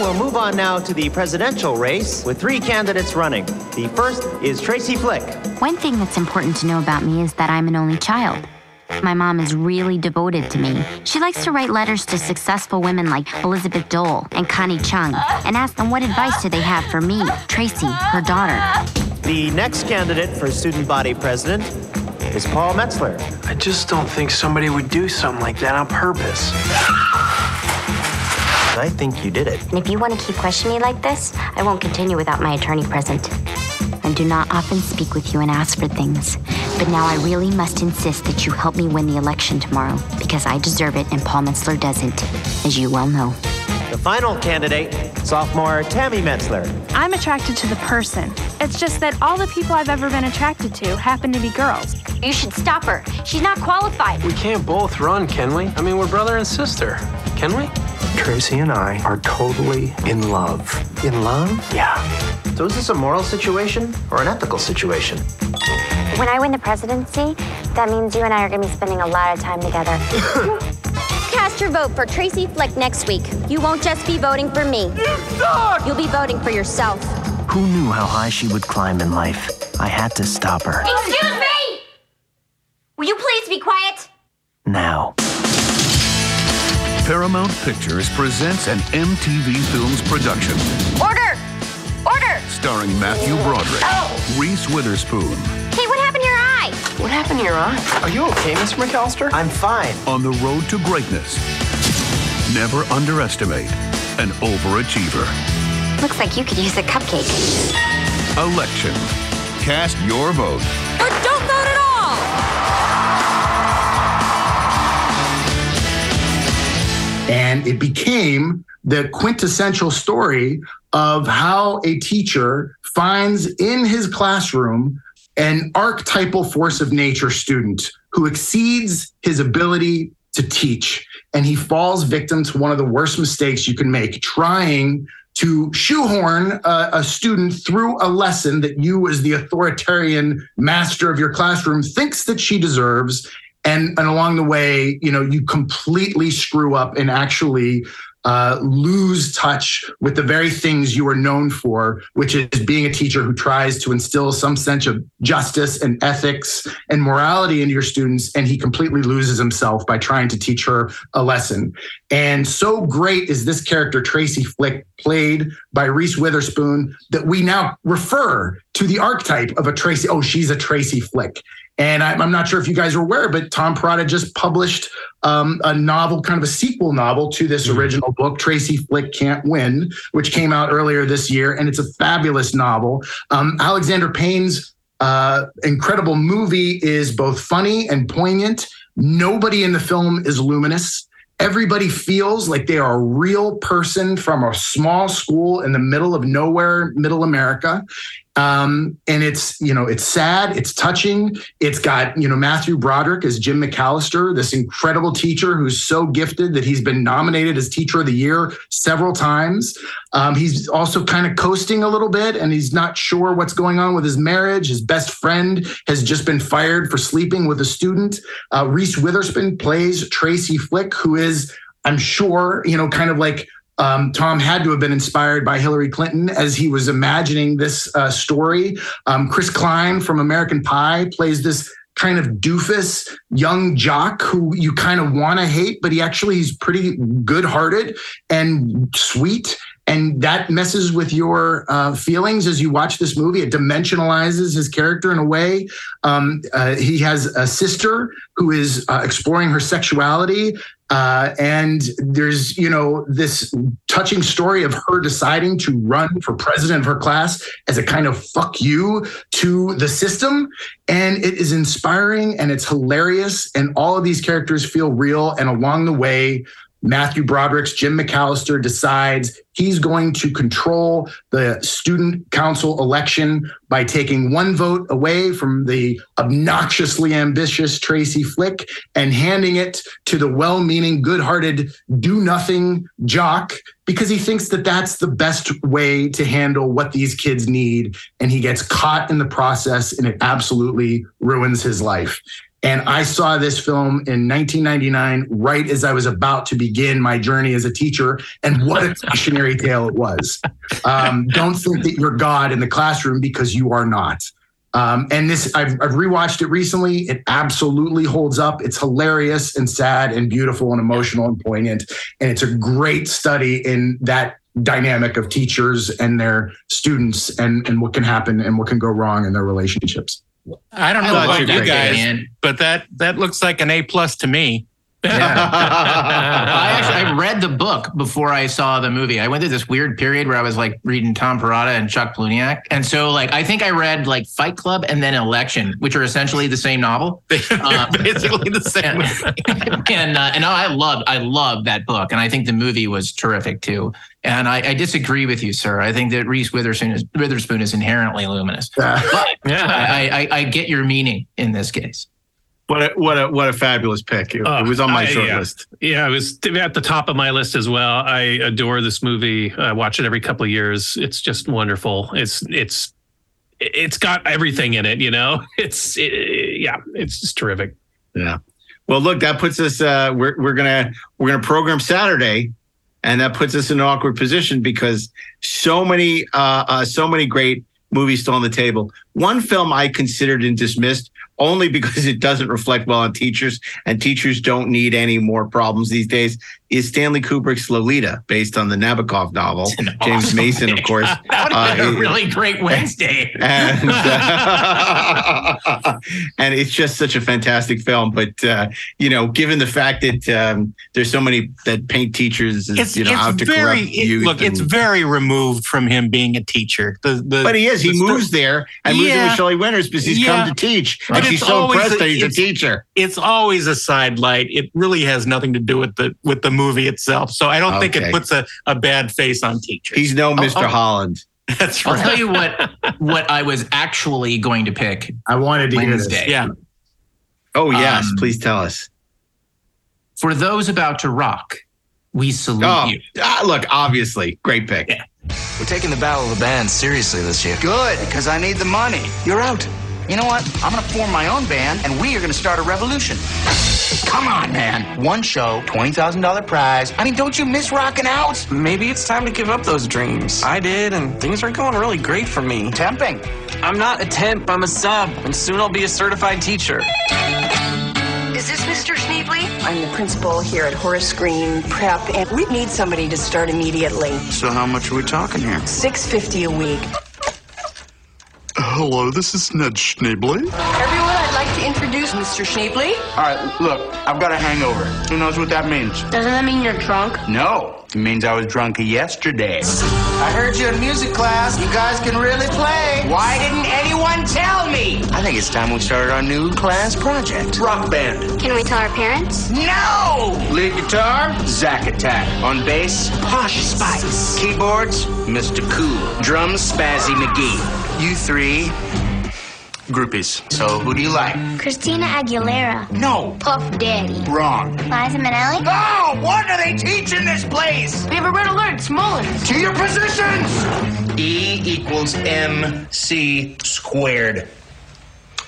We'll move on now to the presidential race with three candidates running. The first is Tracy Flick. One thing that's important to know about me is that I'm an only child. My mom is really devoted to me. She likes to write letters to successful women like Elizabeth Dole and Connie Chung and ask them what advice do they have for me, Tracy, her daughter. The next candidate for student body president is Paul Metzler. I just don't think somebody would do something like that on purpose. I think you did it. And if you want to keep questioning me like this, I won't continue without my attorney present. I do not often speak with you and ask for things, but now I really must insist that you help me win the election tomorrow because I deserve it and Paul Metzler doesn't, as you well know. The final candidate, sophomore Tammy Metzler. I'm attracted to the person. It's just that all the people I've ever been attracted to happen to be girls. You should stop her. She's not qualified. We can't both run, can we? I mean, we're brother and sister. Can we? Tracy and I are totally in love. In love? Yeah. So is this a moral situation or an ethical situation? When I win the presidency, that means you and I are going to be spending a lot of time together. (laughs) Cast your vote for Tracy Flick next week. You won't just be voting for me. You suck! You'll be voting for yourself. Who knew how high she would climb in life? I had to stop her. Excuse me! Will you please be quiet? Now. Paramount Pictures presents an MTV Films production Order! Order! Starring Matthew Broderick, Oh! Reese Witherspoon, Hey, what happened to your eye? What happened to your eye? Are you okay, Mr. McAllister? I'm fine. On the road to greatness. Never underestimate an overachiever. Looks like you could use a cupcake. Election. Cast your vote. Or don't vote at all! And it became the quintessential story of how a teacher finds in his classroom an archetypal force of nature student who exceeds his ability to teach. And he falls victim to one of the worst mistakes you can make, trying to shoehorn a, a student through a lesson that you, as the authoritarian master of your classroom, thinks that she deserves. And, and along the way, you know, you completely screw up and actually uh, lose touch with the very things you are known for, which is being a teacher who tries to instill some sense of justice and ethics and morality into your students. And he completely loses himself by trying to teach her a lesson. And so great is this character, Tracy Flick, played by Reese Witherspoon, that we now refer to the archetype of a Tracy. Oh, she's a Tracy Flick. And I'm, I'm not sure if you guys are aware, but Tom Perrotta just published um, a novel, kind of a sequel novel to this original book, Tracy Flick Can't Win, which came out earlier this year. And it's a fabulous novel. Um, Alexander Payne's uh, incredible movie is both funny and poignant. Nobody in the film is luminous. Everybody feels like they are a real person from a small school in the middle of nowhere, middle America. Um, and it's, you know, it's sad, it's touching. It's got, you know, Matthew Broderick as Jim McAllister, this incredible teacher who's so gifted that he's been nominated as Teacher of the Year several times. Um, he's also kind of coasting a little bit and he's not sure what's going on with his marriage. His best friend has just been fired for sleeping with a student. Uh, Reese Witherspoon plays Tracy Flick, who is, I'm sure, you know, kind of like um, Tom had to have been inspired by Hillary Clinton as he was imagining this uh, story. Um, Chris Klein from American Pie plays this kind of doofus young jock who you kind of want to hate, but he actually is pretty good hearted and sweet. And that messes with your uh, feelings as you watch this movie. It dimensionalizes his character in a way. Um, uh, he has a sister who is uh, exploring her sexuality. Uh, and there's, you know, this touching story of her deciding to run for president of her class as a kind of fuck you to the system. And it is inspiring and it's hilarious. And all of these characters feel real. And along the way, Matthew Broderick's Jim McAllister decides he's going to control the student council election by taking one vote away from the obnoxiously ambitious Tracy Flick and handing it to the well meaning, good hearted, do nothing jock because he thinks that that's the best way to handle what these kids need. And he gets caught in the process and it absolutely ruins his life. And I saw this film in 1999, right as I was about to begin my journey as a teacher. And what a cautionary tale it was. Um, don't think that you're God in the classroom because you are not. Um, and this, I've, I've rewatched it recently. It absolutely holds up. It's hilarious and sad and beautiful and emotional and poignant. And it's a great study in that dynamic of teachers and their students and, and what can happen and what can go wrong in their relationships. I don't know love about you guys. but that that looks like an A plus to me. (laughs) I actually I read the book before I saw the movie. I went through this weird period where I was like reading Tom Perrotta and Chuck Palahniuk, and so like I think I read like Fight Club and then Election, which are essentially the same novel. (laughs) Uh, basically the same. And (laughs) and, uh, and I love I love that book, and I think the movie was terrific too. And I, I disagree with you, sir. I think that Reese Witherspoon is Witherspoon is inherently luminous, but I, I, I get your meaning in this case. What a, what a what a fabulous pick! It, it was on my I- short yeah. list. Yeah, it was at the top of my list as well. I adore this movie. I watch it every couple of years. It's just wonderful. It's it's it's got everything in it. You know, (laughs) it's it, yeah, it's just terrific. Yeah. Well, look, that puts us. Uh, we're we're gonna we're gonna program Saturday, and that puts us in an awkward position because so many uh, uh, so many great movies still on the table. One film I considered and dismissed only because it doesn't reflect well on teachers, and teachers don't need any more problems these days. Is Stanley Kubrick's Lolita, based on the Nabokov novel? (laughs) James awesome Mason, of course. (laughs) That would have been Uh, a really great Wednesday. (laughs) and uh, and it's just such a fantastic film. But uh, you know, given the fact that um, there's so many that paint teachers, as, It's, you know, it's out to very corrupt it- look. It's very removed from him being a teacher. The, the, but he is. He the moves there and moves in with Shelley Winters because he's Yeah. come to teach, But and she's it's so always impressed that he's a teacher. It's always a sidelight. It really has nothing to do with the with the movie itself. So I don't think it puts a, a bad face on teachers. He's no Mr. oh. Holland. That's right. I'll tell you what what I was actually going to pick. I wanted to hear this. Wednesday. Yeah. Oh yes, Um, please tell us. For those about to rock, we salute Oh, you. ah, look, obviously, great pick. We're taking the Battle of the Band seriously this year. Good, because I need the money. You're out. You know what? I'm going to form my own band, and we are going to start a revolution. Come on, man. One show, $20,000 prize. I mean, don't you miss rocking out? Maybe it's time to give up those dreams. I did, and things are going really great for me. Temping. I'm not a temp, I'm a sub, and soon I'll be a certified teacher. Is this Mr. Schneebly? I'm the principal here at Horace Green Prep, and we need somebody to start immediately. So how much are we talking here? Six fifty a week. Hello, this is Ned Schneebly. Everyone, I'd like to introduce Mr. Schneebly. All right, look, I've got a hangover. Who knows what that means? Doesn't that mean you're drunk? No, it means I was drunk yesterday. I heard you in music class. You guys can really play. Why didn't anyone tell me? I think it's time we started our new class project. Rock band. Can we tell our parents? No! Lead guitar, Zack Attack. On bass, Posh Spice. Keyboards, Mr. Cool. Drums, Spazzy McGee. You three, groupies. So who do you like? Christina Aguilera. No. Puff Daddy. Wrong. Liza Minnelli. No! What do they teach in this place? We have a red alert, Smullins. To your positions! E equals MC squared.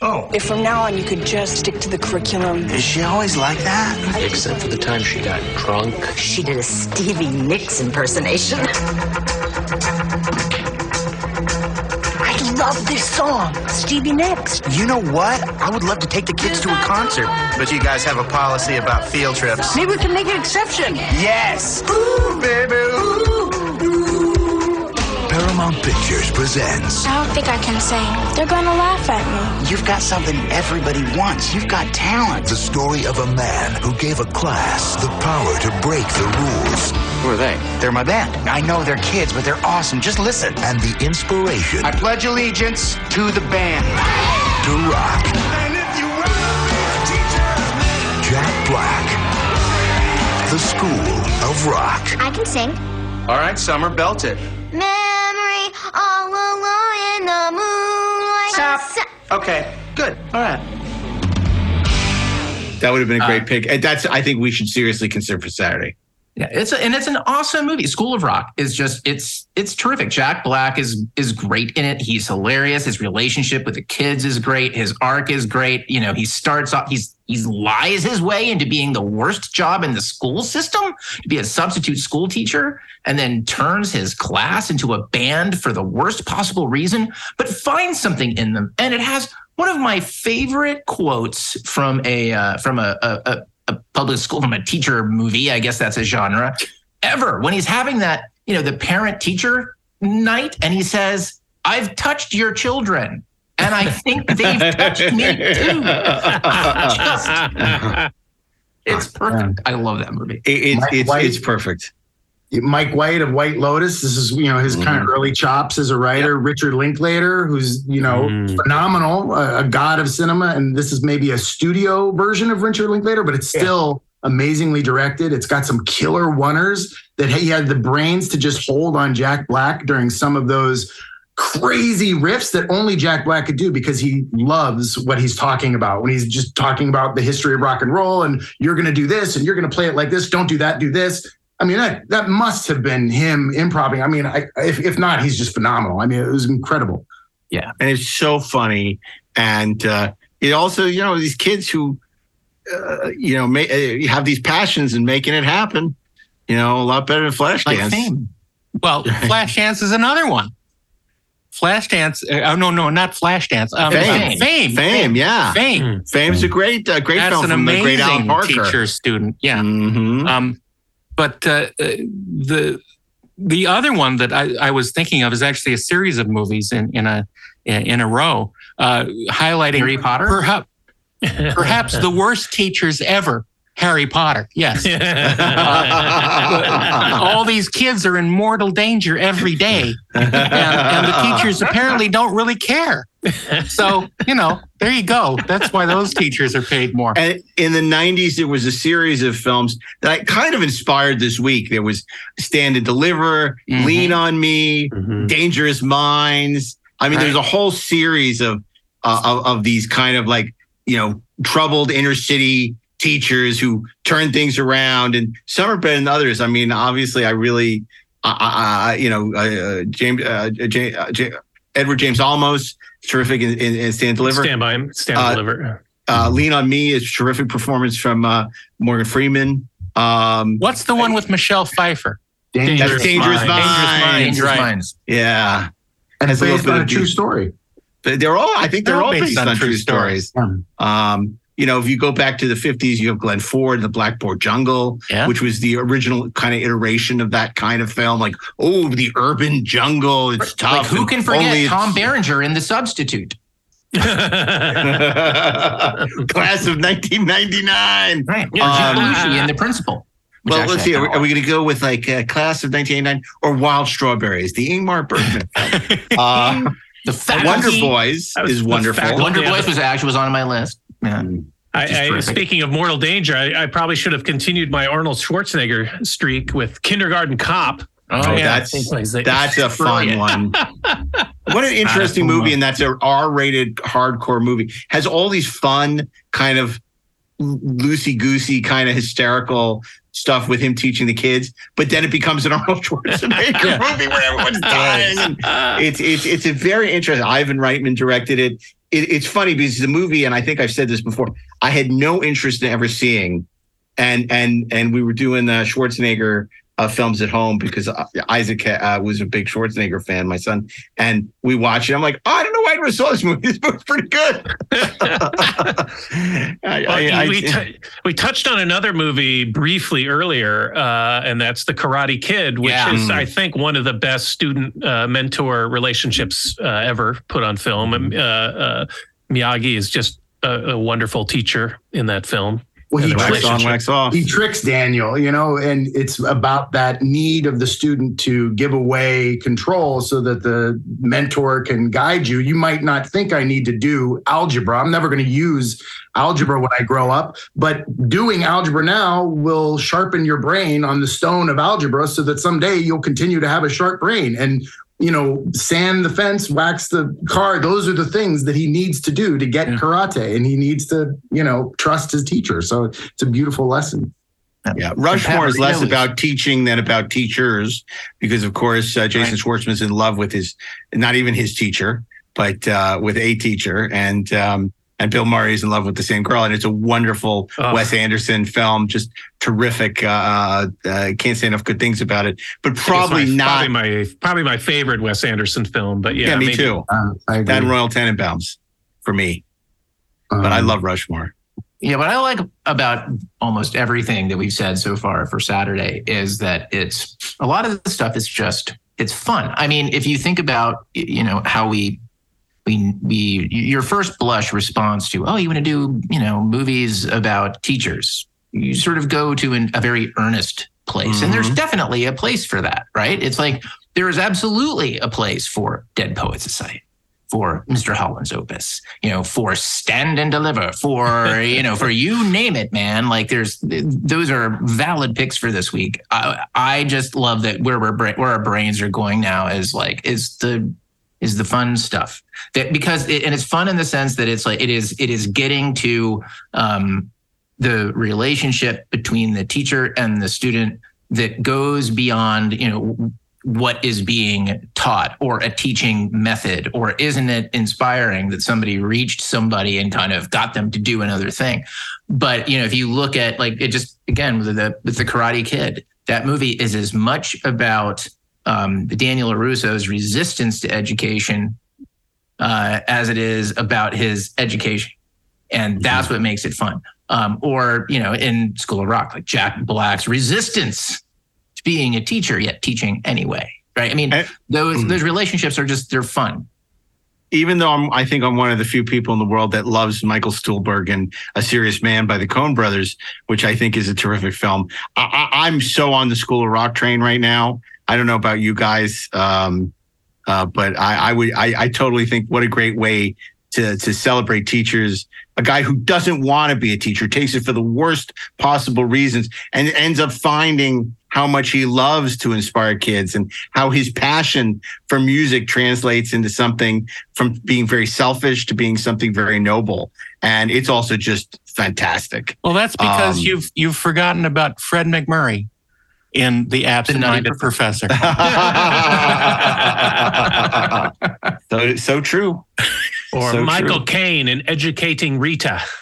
Oh. If from now on you could just stick to the curriculum. Is she always like that? Except for the time she got drunk. She did a Stevie Nicks impersonation. (laughs) I love this song. Stevie Nicks. You know what? I would love to take the kids to a concert. But you guys have a policy about field trips. Maybe we can make an exception. Yes. Ooh, baby. Paramount Pictures presents I don't think I can sing. They're gonna laugh at me. You've got something everybody wants. You've got talent. the story of a man who gave a class the power to break the rules. Who are they? They're my band. I know they're kids, but they're awesome. Just listen. And the inspiration I pledge allegiance to the band. to rock. And if you remember teachers, Jack Black. The School of Rock. I can sing. All right, Summer, belt it. Memory all alone in the moonlight. Stop. Okay, good. All right. That would have been a Uh, great pick. And that's I think we should seriously consider for Saturday. Yeah, it's a, and it's an awesome movie. School of Rock is just it's it's terrific. Jack Black is is great in it. He's hilarious. His relationship with the kids is great. His arc is great. You know, he starts off he's he lies his way into being the worst job in the school system to be a substitute school teacher, and then turns his class into a band for the worst possible reason, but finds something in them. And it has one of my favorite quotes from a uh, from a, a, a a public school from a teacher movie. I guess that's a genre ever. When he's having that, you know, the parent teacher night, and he says, "I've touched your children." And I think they've touched me too. (laughs) Just- it's perfect. I love that movie. It, it's it's White. it's perfect. Mike White of White Lotus. This is you know his kind of mm-hmm. early chops as a writer. Richard Linklater, who's you know mm. phenomenal, a, a god of cinema, and this is maybe a studio version of Richard Linklater, but it's still amazingly directed. It's got some killer oneers that he had the brains to just hold on Jack Black during some of those crazy riffs that only Jack Black could do because he loves what he's talking about. When he's just talking about the history of rock and roll and you're going to do this and you're going to play it like this, don't do that, do this. I mean, that that must have been him improving. I mean, I, if if not, he's just phenomenal. I mean, it was incredible. Yeah, and it's so funny, and uh, it also, you know, these kids who, uh, you know, may, uh, have these passions and making it happen. You know, a lot better than Flashdance. Well, (laughs) Flashdance is another one. Flashdance. Uh, oh no, no, not Flashdance. Um, Fame. Fame. Fame, fame, yeah. Fame. Fame's a great, uh, great That's film an from the great Alan Parker. teacher student. Yeah. Mm-hmm. Um, but uh, uh, the the other one that I, I was thinking of is actually a series of movies in in a in a row, uh, highlighting Harry Potter? perhaps perhaps the worst teachers ever. Harry Potter, yes. (laughs) (laughs) All these kids are in mortal danger every day, and, and the teachers apparently don't really care. So you know, there you go. That's why those teachers are paid more. And in the 90s, there was a series of films that I kind of inspired this week. There was Stand and Deliver, Mm-hmm. Lean on Me, Dangerous Minds. I mean, there's a whole series of, uh, of of these kind of like you know troubled inner city teachers who turn things around, and some are better than others. I mean, obviously, I really, uh, uh, you know, uh, James uh, J, uh, J, Edward James Olmos, terrific in, in, in Stand Deliver. Stand by him. Stand and Uh, deliver. Uh, Lean on Me is terrific performance from uh, Morgan Freeman. Um, What's the one with Michelle Pfeiffer? Dangerous, That's Dangerous Minds. Minds. Dangerous Minds, right. Minds. Yeah, And Has it's a little based bit on a of true story. But they're all. I think they're, They're all all based, on, true stories. stories. Um, you know, if you go back to the '50s, you have Glenn Ford, The Blackboard Jungle, Yeah. which was the original kind of iteration of that kind of film. Like, oh, the urban jungle. It's tough. Like who can forget Tom it's- Berenger in The Substitute? (laughs) Class of 1999. Right. Yeah, Um, Belushi in The Principal. which Well, let's see. Are we, are we going to go with like uh, Class of 1989 or Wild Strawberries, the Ingmar Bergman? (laughs) uh, The faculty, Wonder Boys was is wonderful. faculty. Wonder Yeah. Boys was actually was on my list. Yeah. Mm. I, I, speaking of mortal danger, I, I probably should have continued my Arnold Schwarzenegger streak with Kindergarten Cop. Oh, Yeah, that's it's like- that's a fun one. (laughs) What an interesting movie, and that's a R-rated hardcore movie. Has all these fun kind of loosey goosey kind of hysterical stuff with him teaching the kids, but then it becomes an (laughs) Arnold Schwarzenegger (laughs) movie where everyone's dying. And it's it's it's a very interesting. Ivan Reitman directed it. It. It's funny because the movie, and I think I've said this before. I had no interest in ever seeing, and and and we were doing the Schwarzenegger uh, films at home because uh, Isaac uh, was a big Schwarzenegger fan, my son, and we watched it. I'm like, oh, I don't know why I never saw this movie. (laughs) This movie's pretty good. (laughs) I- Well, I- I- we, (laughs) t- we touched on another movie briefly earlier, uh, and that's The Karate Kid, which Yeah. is, Mm. I think, one of the best student uh, mentor relationships uh, ever put on film. Uh, uh, Miyagi is just a, a wonderful teacher in that film. Well, he And the tricks, relationship. he tricks Daniel, you know, and it's about that need of the student to give away control so that the mentor can guide you. You might not think I need to do algebra. I'm never going to use algebra when I grow up, but doing algebra now will sharpen your brain on the stone of algebra so that someday you'll continue to have a sharp brain. And you know, sand the fence, wax the car. Those are the things that he needs to do to get karate, and he needs to, you know, trust his teacher. So it's a beautiful lesson. Yeah, Rushmore is less about teaching than about teachers, because of course uh, Jason Schwartzman's in love with his, not even his teacher, but uh, with a teacher, and um, and Bill Murray is in love with the same girl, and it's a wonderful Oh. Wes Anderson film, just terrific. Uh, uh, can't say enough good things about it, but probably my- not. probably my probably my favorite Wes Anderson film. But yeah, yeah, me maybe- too. that and Royal Tenenbaums for me, but I love Rushmore. Yeah, what I like about almost everything that we've said so far for Saturday is that it's a lot of the stuff is just it's fun. I mean, if you think about you know how we we we your first blush response to oh you want to do you know movies about teachers you sort of go to an, a very earnest place and there's mm-hmm. definitely a place for that right it's like there is absolutely a place for dead poet society for Mr. Holland's opus, you know, for Stand and Deliver, for, you know, for you name it, man. Like there's, those are valid picks for this week. I, I just love that where we're, bra- where our brains are going now is like, is the, is the fun stuff. That because it, and it's fun in the sense that it's like, it is, it is getting to, um, the relationship between the teacher and the student that goes beyond, you know, what is being taught or a teaching method or isn't it inspiring that somebody reached somebody and kind of got them to do another thing? But you know if you look at like it just again with the with the karate kid that movie is as much about um, daniel LaRusso's resistance to education uh, as it is about his education. And that's what makes it fun. Um, or you know in school of rock like jack black's resistance to being a teacher yet teaching anyway right? I mean those those relationships are just they're fun. Even though I'm, I think I'm one of the few people in the world that loves Michael Stuhlbarg and A Serious Man by the Coen Brothers, which I think is a terrific film. I, I, I'm so on the School of Rock train right now. I don't know about you guys, um, uh, but I, I would, I, I totally think what a great way to to celebrate teachers. A guy who doesn't want to be a teacher takes it for the worst possible reasons and ends up finding how much he loves to inspire kids and how his passion for music translates into something from being very selfish to being something very noble. And it's also just fantastic. Well, that's because Um, you've you've forgotten about Fred MacMurray in The Absent-Minded Professor. (laughs) so so true. Or So Michael true. Caine in Educating Rita. (laughs)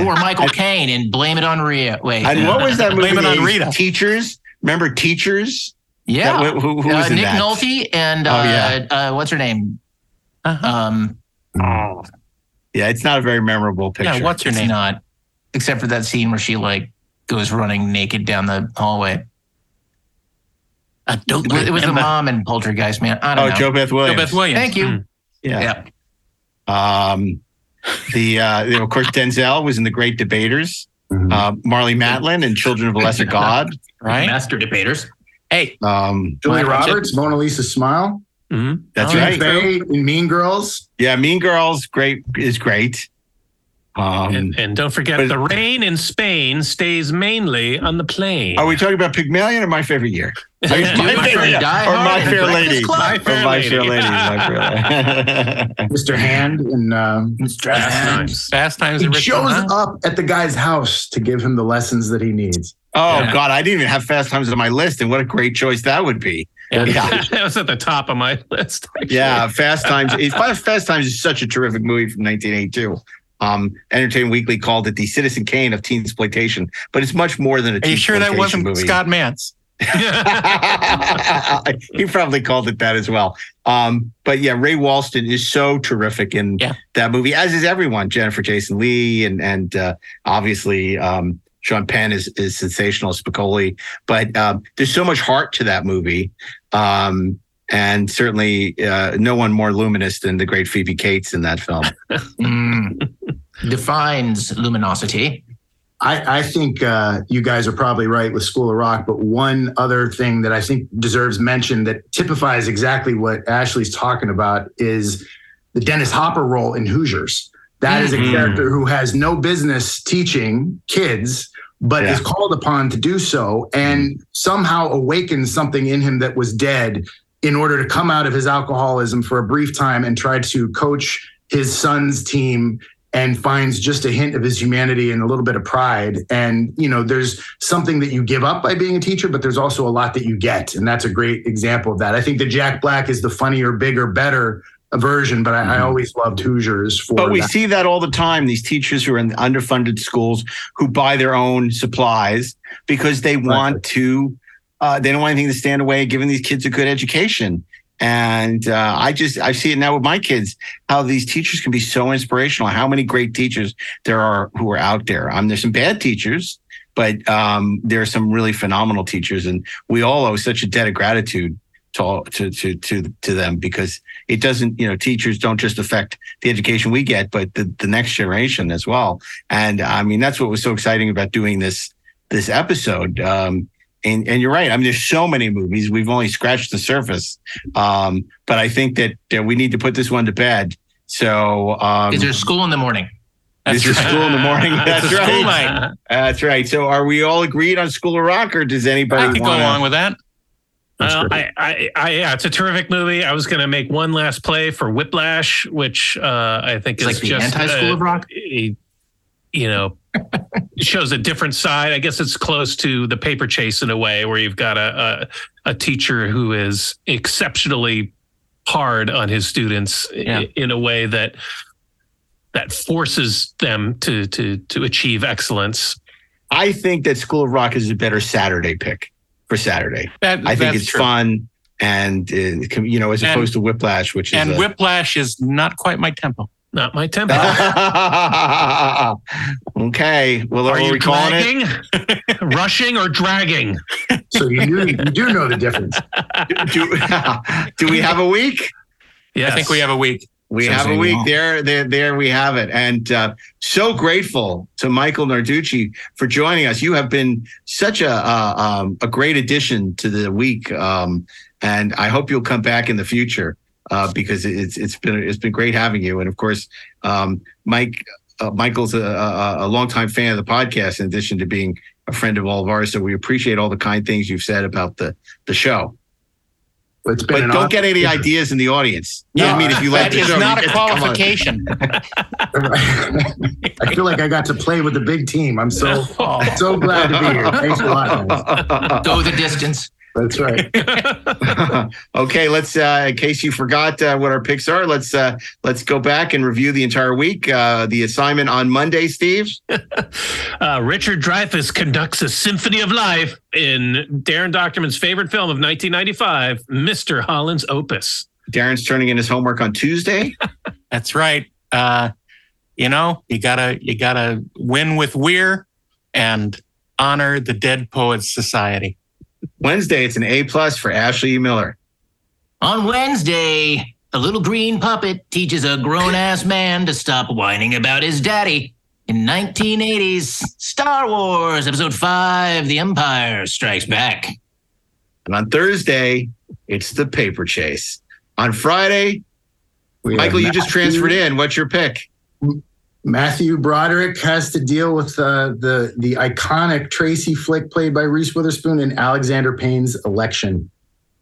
or michael caine and blame it on rio wait And what was that movie? blame it on rita Teachers. Remember Teachers? yeah That- who, who was uh, in nick that? nolte and uh, Oh, yeah. uh, what's her name um Oh. Yeah, it's not a very memorable picture. Yeah, what's her it's name? not except for that scene where she like goes running naked down the hallway I don't it was, it was the mom and poltergeist man i don't Oh, know JoBeth Williams. Beth Williams. thank you Mm. Yeah. yeah Um, the uh, you know, of course Denzel was in the Great Debaters. Uh, Marlee Matlin and Children of a Lesser (laughs) God. Right. master debaters Hey, Um, Julie Mike, Roberts, Mona Lisa Smile, that's Tina right. Fey in Mean Girls. Yeah, Mean Girls, great is great. Um, And, and don't forget, but- the rain in Spain stays mainly on the plain. are we talking about Pygmalion or My Favorite Year? Yeah, (laughs) my My favorite, Favorite yeah. Or My Fair Lady. Club. My Or Fair My Lady. Fair Lady. My Fair (laughs) Lady. Mr. Hand and um, Fast times. Fast Times he shows High. up at the guy's house to give him the lessons that he needs. oh Yeah. God, I didn't even have Fast Times on my list, and what a great choice that would be. Yeah, (laughs) that was at the top of my list. actually. yeah. Fast Times. Fast Times is such a terrific movie from 1982. Um, Entertainment Weekly called it the Citizen Kane of teen exploitation, but it's much more than a Are you sure that wasn't movie. Scott Mantz? (laughs) he probably called it that as well. Um, but yeah, Ray Walston is so terrific in that movie, as is everyone. Jennifer Jason Lee and and uh, obviously um, Sean Penn is is sensational, Spicoli. But um, there's so much heart to that movie. Um, and certainly uh, no one more luminous than the great Phoebe Cates in that film. (laughs) Mm. Defines luminosity. I, I think uh, you guys are probably right with School of Rock, but one other thing that I think deserves mention that typifies exactly what Ashley's talking about is the Dennis Hopper role in Hoosiers. That is Mhm. a character who has no business teaching kids, but Yeah. is called upon to do so and somehow awakens something in him that was dead in order to come out of his alcoholism for a brief time and try to coach his son's team and finds just a hint of his humanity and a little bit of pride. And, you know, there's something that you give up by being a teacher, but there's also a lot that you get. And that's a great example of that. I think that Jack Black is the funnier, bigger, better version, but I, I mm-hmm. always loved Hoosiers for But we that. see that all the time. These teachers who are in underfunded schools who buy their own supplies because they want to. Uh, they don't want anything to stand away, giving these kids a good education. And uh, I just I see it now with my kids how these teachers can be so inspirational. How many great teachers there are who are out there. Um, there's some bad teachers, but um, there are some really phenomenal teachers, and we all owe such a debt of gratitude to to to to to them because it doesn't you know teachers don't just affect the education we get but the, the next generation as well and i mean that's what was so exciting about doing this this episode um and and you're right i mean there's so many movies we've only scratched the surface um but i think that uh, we need to put this one to bed so um Is there school in the morning? this is school in the morning. (laughs) That's right. school night. That's right. So, are we all agreed on School of Rock, or does anybody I could go wanna- along with that. Uh, I, I, I, yeah, it's a terrific movie. I was going to make one last play for Whiplash, which uh, I think It's is like the just anti-School uh, of Rock? a- you know, shows a different side. I guess it's close to the paper chase in a way, where you've got a a, a teacher who is exceptionally hard on his students i- in a way that that forces them to to to achieve excellence. I think that School of Rock is a better Saturday pick for Saturday. That- I think it's true. fun and uh, you know, as And- opposed to Whiplash, which is And a- Whiplash is not quite my tempo. Not my (laughs) tempo. okay. Well, Are are you we calling it? dragging, rushing, or dragging? So you do, you do know the difference. do, do we have a week? Yeah, I think we have a week. We Sounds have a week we there, there, there. We have it, and uh, so grateful to Michael Narducci for joining us. You have been such a uh, um, a great addition to the week, um, and I hope you'll come back in the future uh, because it's it's been it's been great having you. And of course, um, Mike uh, Michael's a, a, a longtime fan of the podcast, in addition to being a friend of all of ours. So we appreciate all the kind things you've said about the the show. It's been But don't honor. get any ideas in the audience. No, I mean, if you like that the is show, not a get to come on. qualification. (laughs) I feel like I got to play with the big team. I'm so (laughs) so glad to be here. Thanks a lot. guys. Go the distance. That's right. (laughs) okay, let's. Uh, in case you forgot uh, what our picks are, let's uh, let's go back and review the entire week. Uh, the assignment on Monday, Steve. (laughs) Uh, Richard Dreyfuss conducts a symphony of life in Daren Dochterman's favorite film of 1995, Mr. Holland's Opus. Daren's turning in his homework on Tuesday. (laughs) That's right. Uh, you know, you gotta you gotta win with Weir and honor the Dead Poets Society. Wednesday, it's an A plus for Ashley E. Miller. On Wednesday, a little green puppet teaches a grown ass man to stop whining about his daddy. In 1980s, Star Wars Episode 5 The Empire Strikes Back. And on Thursday, it's the paper chase. On Friday, We Michael, you just transferred in. What's your pick? Matthew Broderick has to deal with uh, the the iconic Tracy flick played by Reese Witherspoon in Alexander Payne's Election.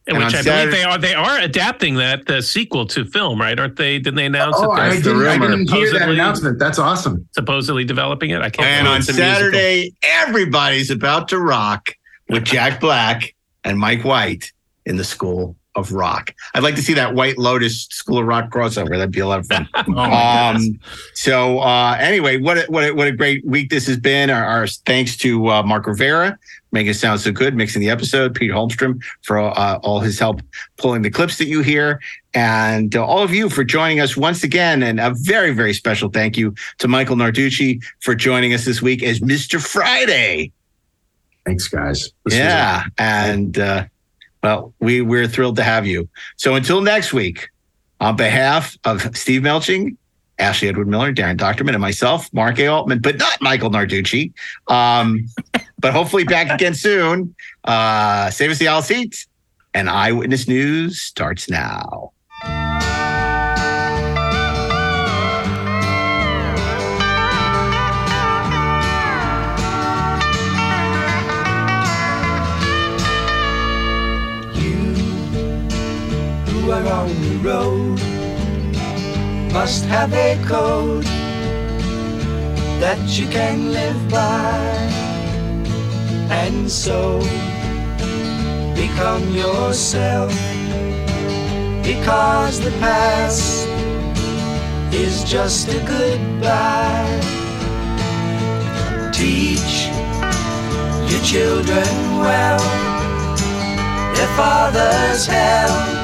And which I Saturday- believe they are they are adapting that the sequel to film, right? Aren't they? Didn't they announce Oh, that I they're didn't, I didn't hear that announcement. That's awesome. supposedly developing it? I can't. And on It's a musical. Saturday, everybody's about to rock with Jack Black and Mike White in the School of Rock. I'd like to see that White Lotus School of Rock crossover. That'd be a lot of fun. (laughs) Oh um, so uh, anyway, what a, what a, what a great week this has been. Our, our thanks to uh, Mark Rivera making it sound so good, mixing the episode. Pete Holmstrom for uh, all his help pulling the clips that you hear, and uh, all of you for joining us once again. And a very very special thank you to Michael Narducci for joining us this week as Mr. Friday. Thanks, guys. This was yeah, and uh, well, we we're thrilled to have you. So until next week, on behalf of Steve Melching, Ashley Edward Miller, Daren Dochterman, and myself, Mark A. Altman, but not Michael Narducci. Um, (laughs) but hopefully back again soon. Uh, save us the aisle seats, and Eyewitness News starts now. Are on the road. Must have a code that you can live by. And so become yourself. Because the past is just a goodbye. Teach your children well. Their father's hell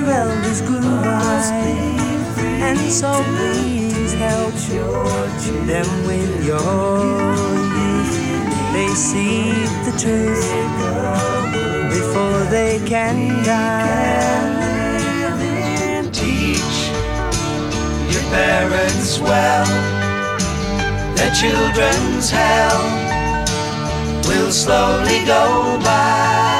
Your elders grew and so please help them with your youth. They see the truth before they can die. Teach your parents well, their children's hell will slowly go by